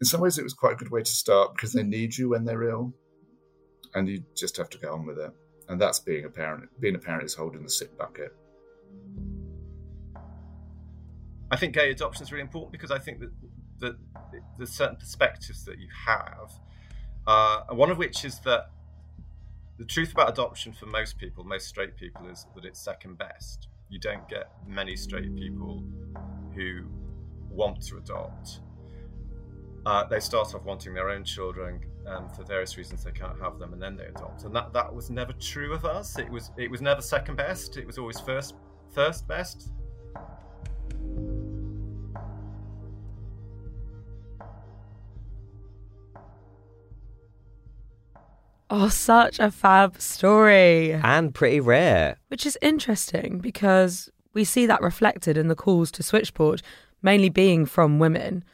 S10: in some ways, it was quite a good way to start because they need you when they're ill, and you just have to get on with it. And that's being a parent. Being a parent is holding the sick bucket.
S11: I think gay adoption is really important because I think that that there's certain perspectives that you have, uh, one of which is that the truth about adoption for most people, most straight people, is that it's second best. You don't get many straight people who want to adopt. Uh, they start off wanting their own children, and for various reasons they can't have them, and then they adopt. And that that was never true of us. It was it was never second best. It was always first first best.
S1: Oh, such a fab story.
S4: And pretty rare.
S1: Which is interesting because we see that reflected in the calls to Switchboard, mainly being from women.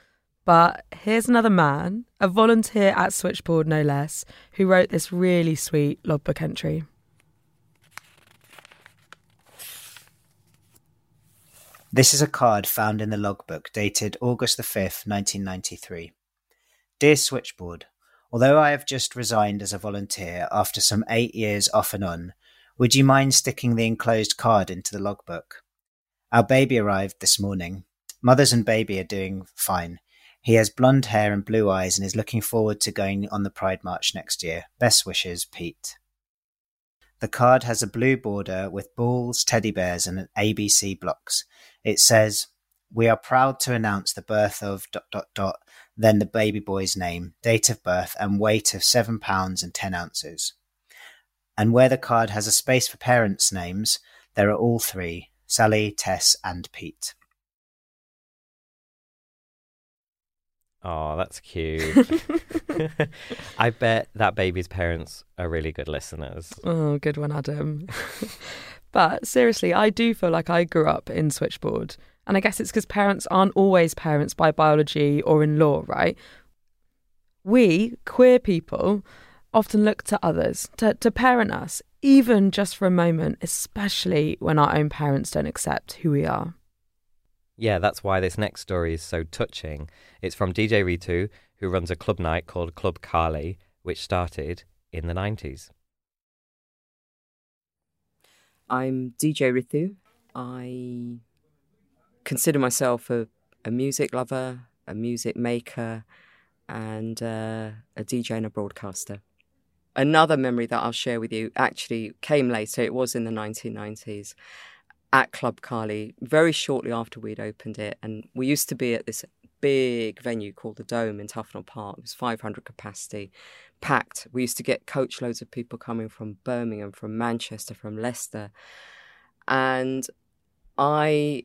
S1: But here's another man, a volunteer at Switchboard no less, who wrote this really sweet logbook entry.
S14: This is a card found in the logbook dated August the 5th, 1993. Dear Switchboard, Although I have just resigned as a volunteer after some eight years off and on, would you mind sticking the enclosed card into the logbook? Our baby arrived this morning. Mothers and baby are doing fine. He has blonde hair and blue eyes and is looking forward to going on the Pride March next year. Best wishes, Pete. The card has a blue border with balls, teddy bears, and ABC blocks. It says, We are proud to announce the birth of dot dot dot then the baby boy's name, date of birth, and weight of seven pounds and ten ounces. And where the card has a space for parents' names, there are all three Sally, Tess, and Pete.
S4: Oh, that's cute. I bet that baby's parents are really good listeners.
S1: Oh, good one, Adam. but seriously, I do feel like I grew up in Switchboard and I guess it's because parents aren't always parents by biology or in law, right? We, queer people, often look to others to, to parent us, even just for a moment, especially when our own parents don't accept who we are.
S4: Yeah, that's why this next story is so touching. It's from DJ Ritu, who runs a club night called Club Kali, which started in the 90s.
S15: I'm DJ Ritu. I consider myself a, a music lover, a music maker, and uh, a DJ and a broadcaster. Another memory that I'll share with you actually came later. It was in the 1990s at Club Kali, very shortly after we'd opened it. And we used to be at this big venue called the Dome in Tufnell Park. It was 500 capacity, packed. We used to get coach loads of people coming from Birmingham, from Manchester, from Leicester. And I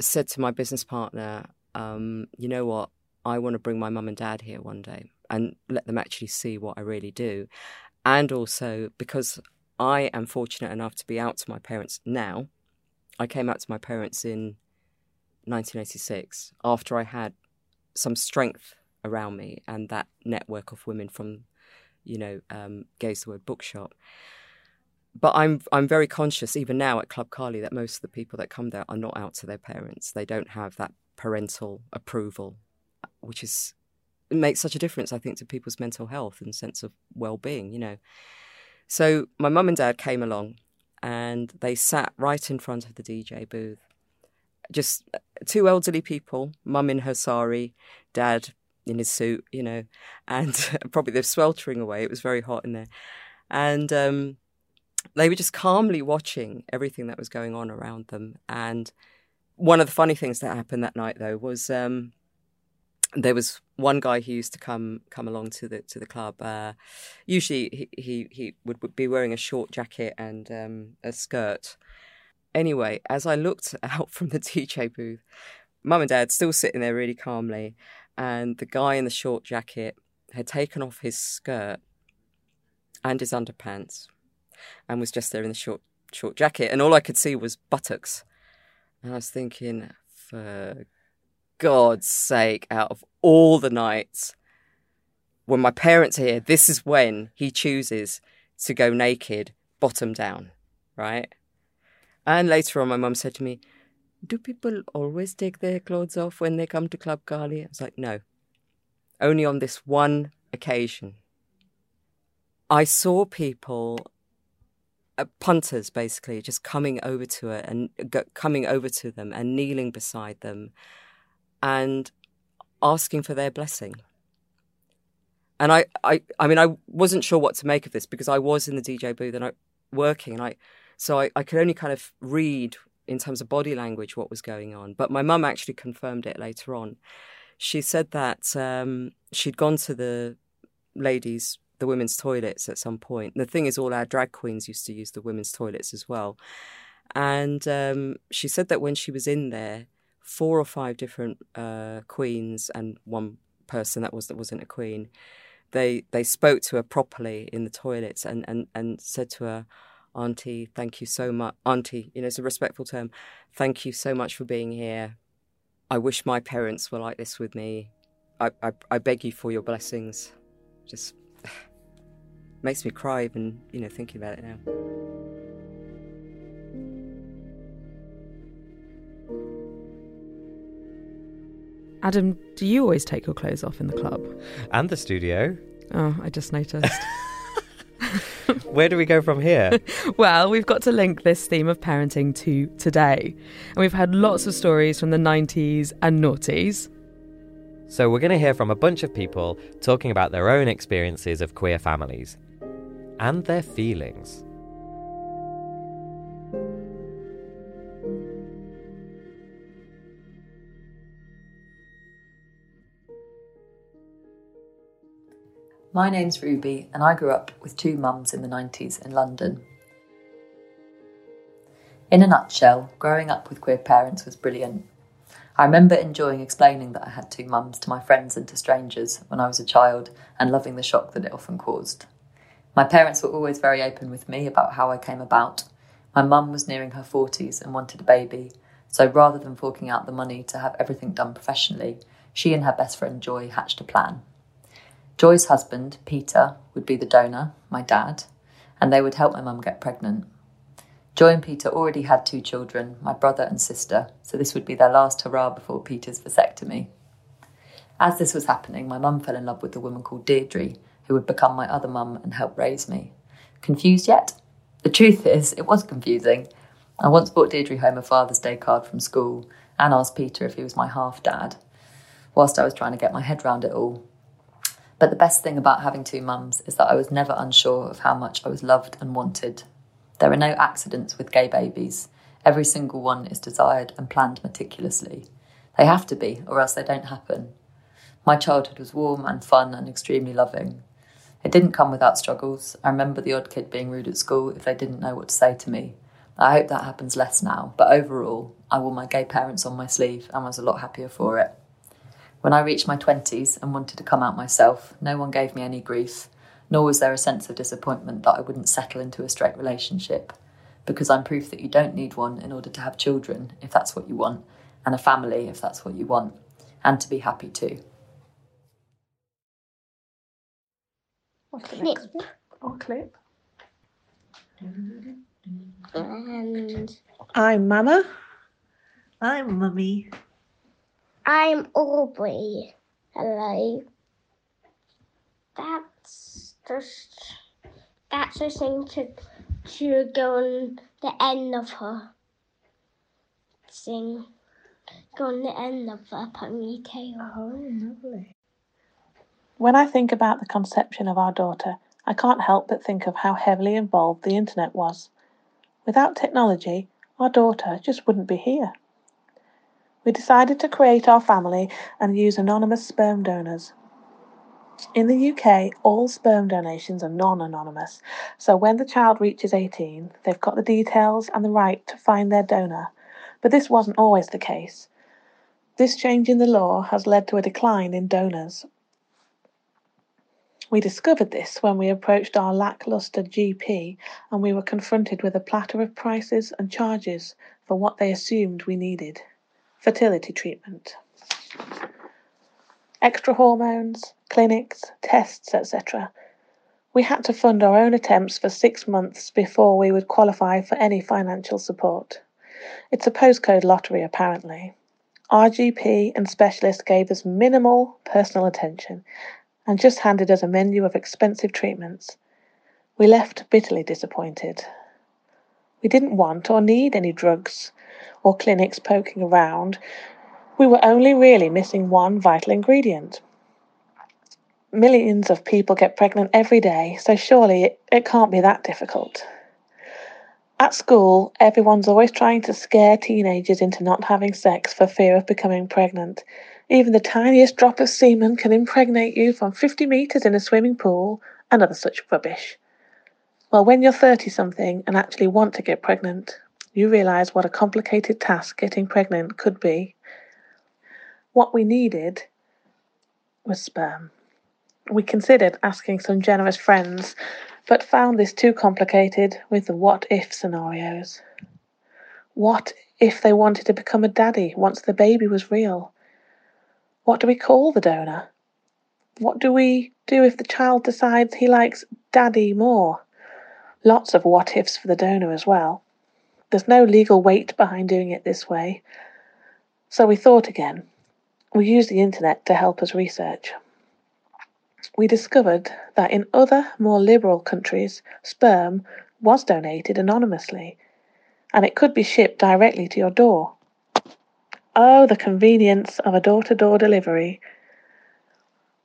S15: said to my business partner, um, you know what? I want to bring my mum and dad here one day and let them actually see what I really do. And also because I am fortunate enough to be out to my parents now. I came out to my parents in 1986 after I had some strength around me and that network of women from, you know, um, Gay's the Word Bookshop. But I'm I'm very conscious even now at Club Kali that most of the people that come there are not out to their parents. They don't have that parental approval, which is makes such a difference, I think, to people's mental health and sense of well-being. You know, so my mum and dad came along, and they sat right in front of the DJ booth, just uh, two elderly people, mum in her sari, dad in his suit, you know, and probably they're sweltering away. It was very hot in there, and um, they were just calmly watching everything that was going on around them. And one of the funny things that happened that night, though, was um, there was one guy who used to come come along to the to the club. Uh, usually, he, he he would be wearing a short jacket and um, a skirt. Anyway, as I looked out from the DJ booth, mum and dad still sitting there really calmly, and the guy in the short jacket had taken off his skirt and his underpants, and was just there in the short short jacket, and all I could see was buttocks. And I was thinking, for God's sake, out of all the nights when my parents are here, this is when he chooses to go naked, bottom down, right? And later on, my mum said to me, Do people always take their clothes off when they come to Club Kali? I was like, No, only on this one occasion. I saw people, punters basically, just coming over to it and coming over to them and kneeling beside them and asking for their blessing. And I, I, I mean, I wasn't sure what to make of this because I was in the DJ booth and I working, and I, so I, I could only kind of read in terms of body language what was going on. But my mum actually confirmed it later on. She said that um, she'd gone to the ladies, the women's toilets at some point. And the thing is, all our drag queens used to use the women's toilets as well. And um, she said that when she was in there, four or five different uh, queens and one person that was that wasn't a queen. They they spoke to her properly in the toilets and, and, and said to her, Auntie, thank you so much. Auntie, you know, it's a respectful term. Thank you so much for being here. I wish my parents were like this with me. I, I, I beg you for your blessings. Just makes me cry even, you know, thinking about it now.
S1: Adam, do you always take your clothes off in the club?
S4: And the studio.
S1: Oh, I just noticed.
S4: Where do we go from here?
S1: well, we've got to link this theme of parenting to today. And we've had lots of stories from the 90s and noughties.
S4: So we're going to hear from a bunch of people talking about their own experiences of queer families and their feelings.
S16: My name's Ruby, and I grew up with two mums in the 90s in London. In a nutshell, growing up with queer parents was brilliant. I remember enjoying explaining that I had two mums to my friends and to strangers when I was a child and loving the shock that it often caused. My parents were always very open with me about how I came about. My mum was nearing her 40s and wanted a baby, so rather than forking out the money to have everything done professionally, she and her best friend Joy hatched a plan. Joy's husband, Peter, would be the donor, my dad, and they would help my mum get pregnant. Joy and Peter already had two children, my brother and sister, so this would be their last hurrah before Peter's vasectomy. As this was happening, my mum fell in love with a woman called Deirdre, who would become my other mum and help raise me. Confused yet? The truth is, it was confusing. I once brought Deirdre home a Father's Day card from school and asked Peter if he was my half dad, whilst I was trying to get my head round it all. But the best thing about having two mums is that I was never unsure of how much I was loved and wanted. There are no accidents with gay babies. Every single one is desired and planned meticulously. They have to be, or else they don't happen. My childhood was warm and fun and extremely loving. It didn't come without struggles. I remember the odd kid being rude at school if they didn't know what to say to me. I hope that happens less now, but overall, I wore my gay parents on my sleeve and was a lot happier for it. When I reached my 20s and wanted to come out myself, no one gave me any grief, nor was there a sense of disappointment that I wouldn't settle into a straight relationship, because I'm proof that you don't need one in order to have children, if that's what you want, and a family, if that's what you want, and to be happy too.
S17: What's the next bit? Or clip.
S18: And
S17: I'm Mama. I'm Mummy.
S18: I'm Aubrey. Hello. That's just that's a thing to to go on the end of her thing. Go on the end of her ponytail.
S17: Oh, lovely. When I think about the conception of our daughter, I can't help but think of how heavily involved the internet was. Without technology, our daughter just wouldn't be here. We decided to create our family and use anonymous sperm donors. In the UK, all sperm donations are non anonymous, so when the child reaches 18, they've got the details and the right to find their donor. But this wasn't always the case. This change in the law has led to a decline in donors. We discovered this when we approached our lacklustre GP and we were confronted with a platter of prices and charges for what they assumed we needed fertility treatment. Extra hormones, clinics, tests, etc. We had to fund our own attempts for six months before we would qualify for any financial support. It's a postcode lottery, apparently. Our GP and specialist gave us minimal personal attention and just handed us a menu of expensive treatments. We left bitterly disappointed. We didn't want or need any drugs or clinics poking around. We were only really missing one vital ingredient. Millions of people get pregnant every day, so surely it, it can't be that difficult. At school, everyone's always trying to scare teenagers into not having sex for fear of becoming pregnant. Even the tiniest drop of semen can impregnate you from 50 metres in a swimming pool and other such rubbish. Well, when you're 30 something and actually want to get pregnant, you realise what a complicated task getting pregnant could be. What we needed was sperm. We considered asking some generous friends, but found this too complicated with the what if scenarios. What if they wanted to become a daddy once the baby was real? What do we call the donor? What do we do if the child decides he likes daddy more? Lots of what ifs for the donor as well. There's no legal weight behind doing it this way. So we thought again. We used the internet to help us research. We discovered that in other, more liberal countries, sperm was donated anonymously and it could be shipped directly to your door. Oh, the convenience of a door to door delivery.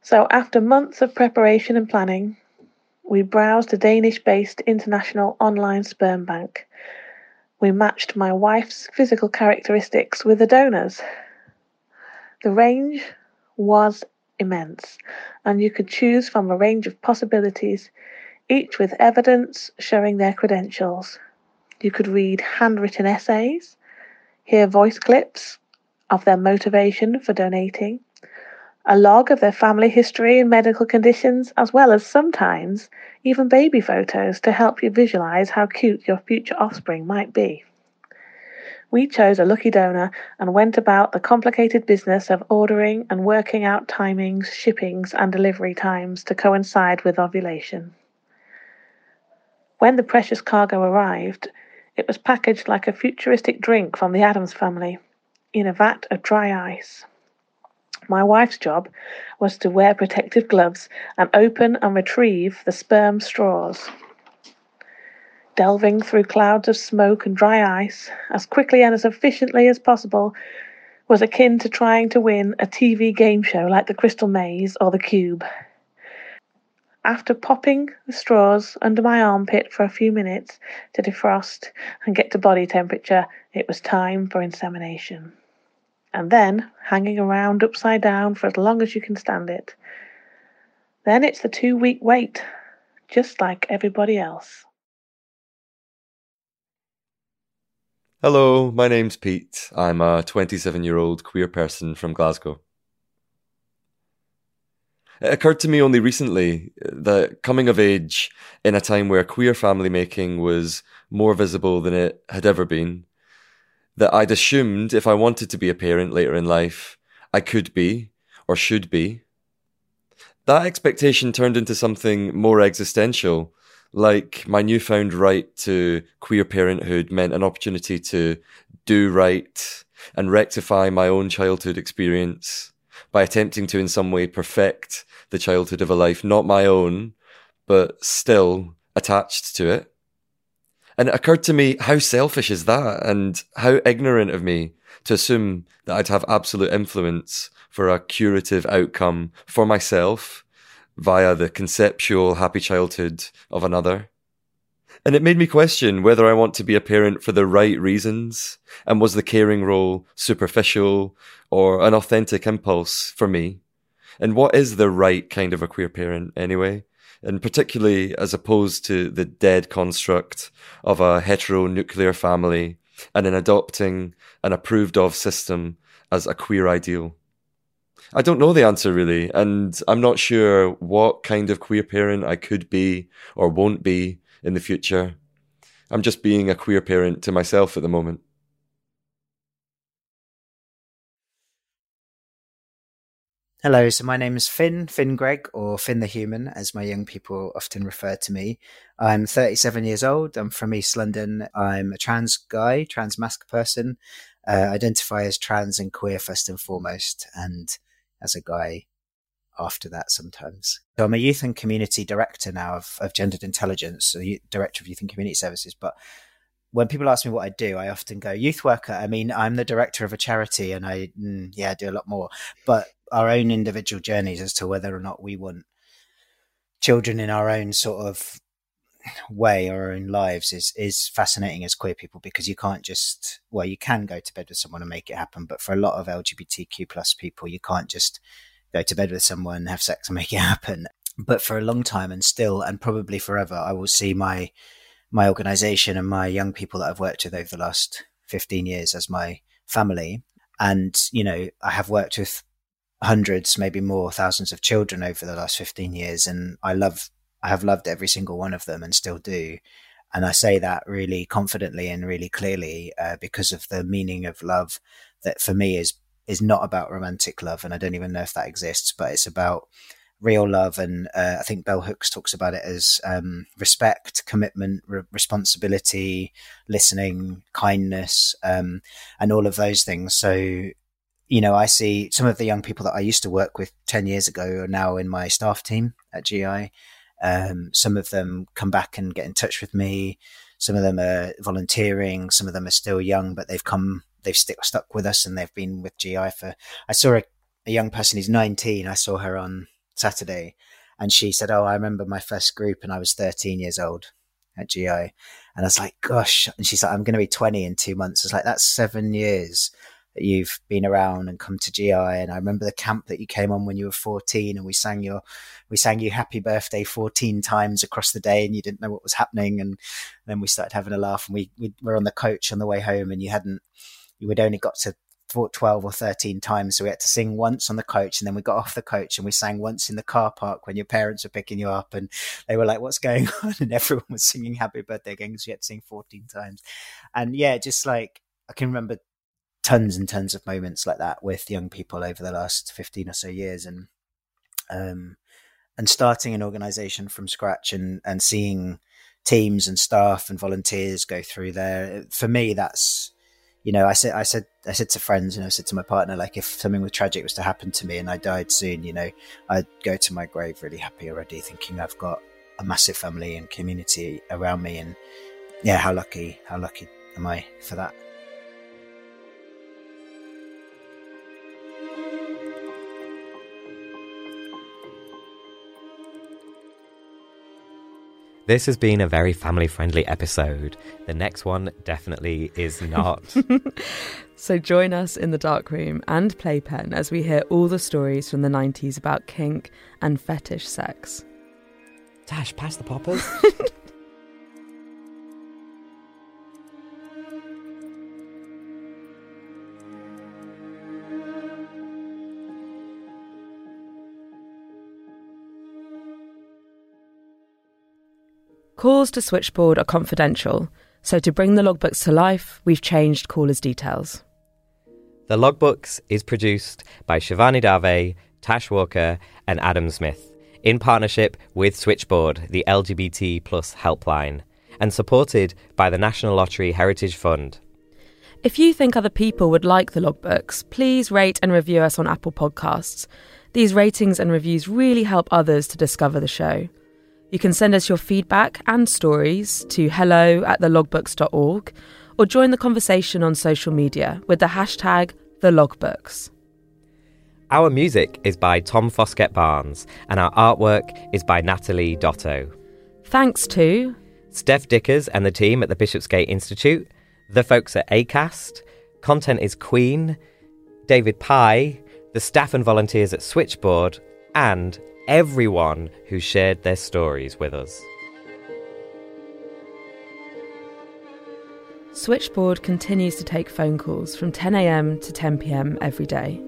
S17: So, after months of preparation and planning, we browsed a Danish based international online sperm bank. We matched my wife's physical characteristics with the donors. The range was immense, and you could choose from a range of possibilities, each with evidence showing their credentials. You could read handwritten essays, hear voice clips, of their motivation for donating, a log of their family history and medical conditions, as well as sometimes even baby photos to help you visualize how cute your future offspring might be. We chose a lucky donor and went about the complicated business of ordering and working out timings, shippings, and delivery times to coincide with ovulation. When the precious cargo arrived, It was packaged like a futuristic drink from the Addams family in a vat of dry ice. My wife's job was to wear protective gloves and open and retrieve the sperm straws. Delving through clouds of smoke and dry ice as quickly and as efficiently as possible was akin to trying to win a TV game show like the Crystal Maze or the Cube. After popping the straws under my armpit for a few minutes to defrost and get to body temperature, it was time for insemination. And then hanging around upside down for as long as you can stand it. Then it's the two week wait, just like everybody else.
S19: Hello, my name's Pete. I'm a 27 year old queer person from Glasgow. It occurred to me only recently uh, that coming of age in a time where queer family making was more visible than it had ever been, that I'd assumed if I wanted to be a parent later in life, I could be or should be. That expectation turned into something more existential like my newfound right to queer parenthood meant an opportunity to do right and rectify my own childhood experience by attempting to in some way perfect the childhood of a life not my own, but still attached to it. And it occurred to me, how selfish is that? And how ignorant of me to assume that I'd have absolute influence for a curative outcome for myself via the conceptual happy childhood of another. And it made me question whether I want to be a parent for the right reasons, and was the caring role superficial or an authentic impulse for me? And what is the right kind of a queer parent anyway? And particularly as opposed to the dead construct of a heteronuclear family and an adopting an approved of system as a queer ideal. I don't know the answer really, and I'm not sure what kind of queer parent I could be or won't be in the future. I'm just being a queer parent to myself at the moment.
S14: Hello, so my name is Finn, Finn Greg, or Finn the Human, as my young people often refer to me. I'm 37 years old. I'm from East London. I'm a trans guy, trans masc person. Uh, identify as trans and queer first and foremost, and as a guy after that sometimes. So I'm a youth and community director now of, of gendered intelligence, so director of youth and community services. But when people ask me what I do, I often go youth worker. I mean, I'm the director of a charity, and I mm, yeah I do a lot more. But our own individual journeys as to whether or not we want children in our own sort of way our own lives is is fascinating as queer people because you can't just well you can go to bed with someone and make it happen but for a lot of lgbtq plus people you can't just go to bed with someone have sex and make it happen. But for a long time and still and probably forever i will see my my organization and my young people that i've worked with over the last 15 years as my family. And you know i have worked with hundreds maybe more thousands of children over the last 15 years and i love I have loved every single one of them and still do. And I say that really confidently and really clearly uh, because of the meaning of love that for me is is not about romantic love, and I don't even know if that exists, but it's about real love. And uh, I think Bell Hooks talks about it as um, respect, commitment, re- responsibility, listening, kindness, um, and all of those things. So you know, I see some of the young people that I used to work with 10 years ago are now in my staff team at GI. Um, some of them come back and get in touch with me. Some of them are volunteering. Some of them are still young, but they've come, they've st- stuck with us and they've been with GI for. I saw a, a young person who's 19. I saw her on Saturday and she said, Oh, I remember my first group and I was 13 years old at GI. And I was like, Gosh. And she's like, I'm going to be 20 in two months. I was like, That's seven years you've been around and come to GI. And I remember the camp that you came on when you were 14 and we sang your, we sang you happy birthday 14 times across the day and you didn't know what was happening. And then we started having a laugh and we, we were on the coach on the way home and you hadn't, you had only got to 12 or 13 times. So we had to sing once on the coach and then we got off the coach and we sang once in the car park when your parents were picking you up and they were like, what's going on? And everyone was singing happy birthday again because we had to sing 14 times. And yeah, just like, I can remember tons and tons of moments like that with young people over the last 15 or so years and um and starting an organization from scratch and and seeing teams and staff and volunteers go through there. For me, that's you know, I said, I said, I said to friends, and I said to my partner, like, if something with tragic was to happen to me and I died soon, you know, I'd go to my grave really happy already, thinking I've got a massive family and community around me, and yeah, how lucky, how lucky am I for that?
S4: This has been a very family friendly episode. The next one definitely is not.
S1: so join us in the dark room and playpen as we hear all the stories from the 90s about kink and fetish sex.
S4: Tash, pass the poppers.
S1: Calls to switchboard are confidential, so to bring the logbooks to life, we've changed callers' details.
S4: The Logbooks is produced by Shivani Dave, Tash Walker, and Adam Zmith in partnership with Switchboard, the LGBT plus helpline, and supported by the National Lottery Heritage Fund.
S1: If you think other people would like the logbooks, please rate and review us on Apple Podcasts. These ratings and reviews really help others to discover the show. You can send us your feedback and stories to hello at thelogbooks.org or join the conversation on social media with the hashtag TheLogbooks.
S4: Our music is by Tom Foskett Barnes, and our artwork is by Natalie Doto.
S1: Thanks to
S4: Steph Dickers and the team at the Bishopsgate Institute, the folks at ACAST, Content is Queen, David Pye, the staff and volunteers at Switchboard, and everyone who shared their stories with us.
S1: Switchboard continues to take phone calls from 10am to 10pm every day.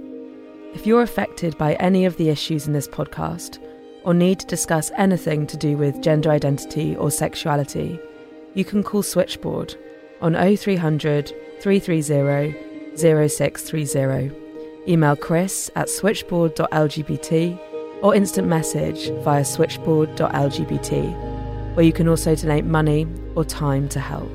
S1: If you're affected by any of the issues in this podcast, or need to discuss anything to do with gender identity or sexuality, you can call Switchboard on 0300 330 0630. Email chris at switchboard.lgbt or instant message via switchboard.lgbt, where you can also donate money or time to help.